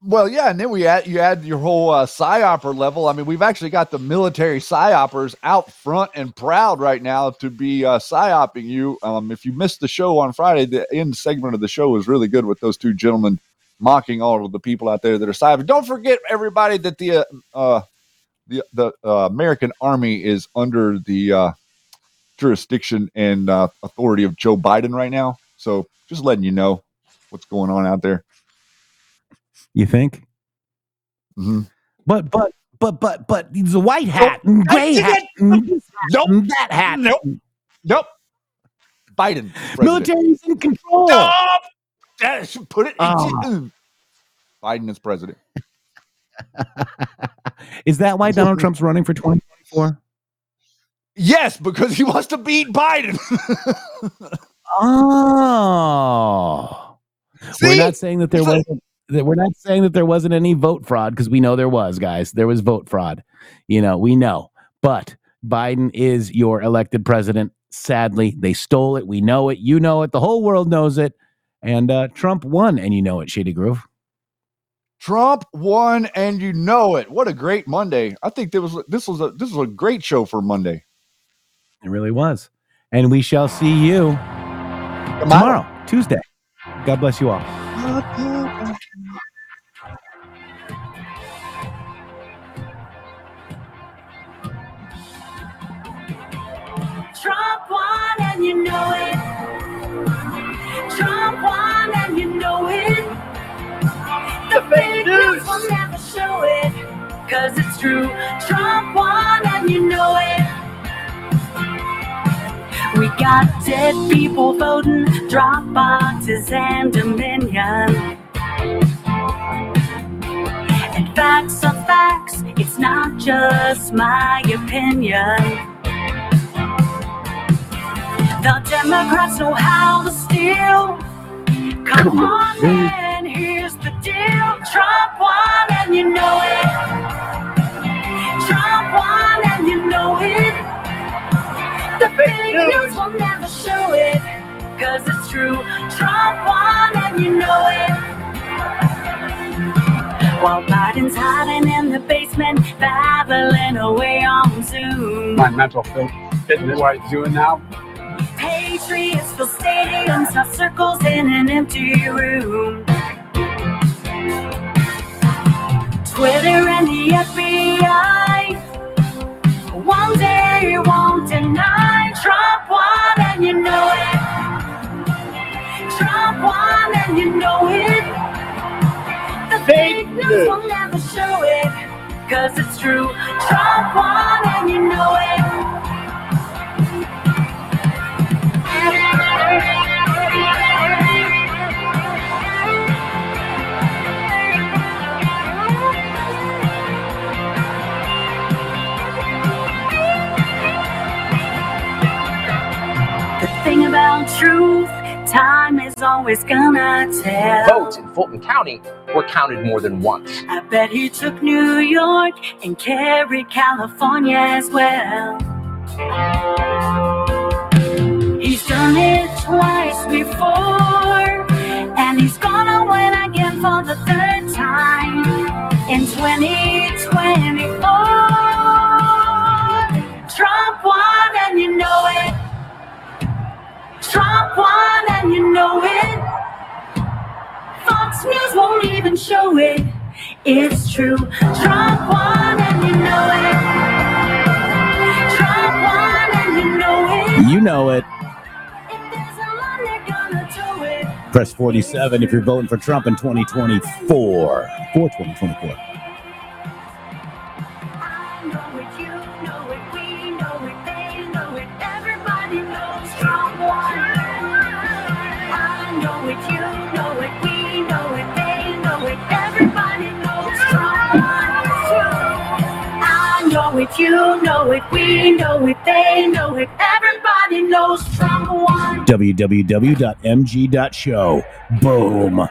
Well, yeah, and then we add you add your whole uh, psyoper level. I mean, we've actually got the military psyopers out front and proud right now to be uh, psyoping you. Um, if you missed the show on Friday, the end segment of the show was really good with those two gentlemen mocking all of the people out there that are psyoping. Don't forget, everybody, that the uh, uh, the the uh, American Army is under the uh, jurisdiction and uh, authority of Joe Biden right now. So, just letting you know what's going on out there. You think? Mm-hmm. But but but but but a white hat and gray hat Nope. and that hat. Nope. Nope. Biden. president. Military's in control. Stop! Yes, put it. Oh. into- ah. Biden is president. [laughs] Is that why Donald Trump's running for 2024? Yes, because he wants to beat Biden. [laughs] Oh. We're not saying that there wasn't that we're not saying that there wasn't any vote fraud because we know there was, guys. There was vote fraud. You know, we know. But Biden is your elected president. Sadly, they stole it. We know it. You know it. The whole world knows it. And uh, Trump won, and you know it, Shady Grove. Trump won, and you know it. What a great Monday! I think there was this was a this was a great show for Monday. It really was. And we shall see you tomorrow, Tuesday. God bless you all. Trump won and you know it. Trump won and you know it. The fake news will never show it. Cause it's true. Trump won and you know it. We got dead people voting, drop boxes and dominion. And facts are facts, it's not just my opinion. The Democrats know how to steal, Come on, man, here's the deal. Trump won and you know it. Trump won and you know it. The big news will never show it. Cause it's true. Trump won and you know it. While Biden's hiding in the basement, babbling away on Zoom. My mental fit, fitness, what I'm doing now. Patriots fill stadiums, circles in an empty room. Twitter and the FBI. One day won't deny Trump won and you know it. Trump won and you know it. The fake news will never show it. Cause it's true. Trump won and you know it. The thing about truth, time is always gonna tell. Votes in Fulton County were counted more than once. I bet he took New York and carried California as well. Done it twice before, and he's gonna win again for the third time in 2024. Trump won, and you know it. Trump won, and you know it. Fox News won't even show it. It's true. Trump won, and you know it. Trump won, and you know it. You know it. Press 47 if you're voting for Trump in 2024. For 2024. It, you know it, we know it, they know it. Everybody knows Trump won. www.mg.show. Boom.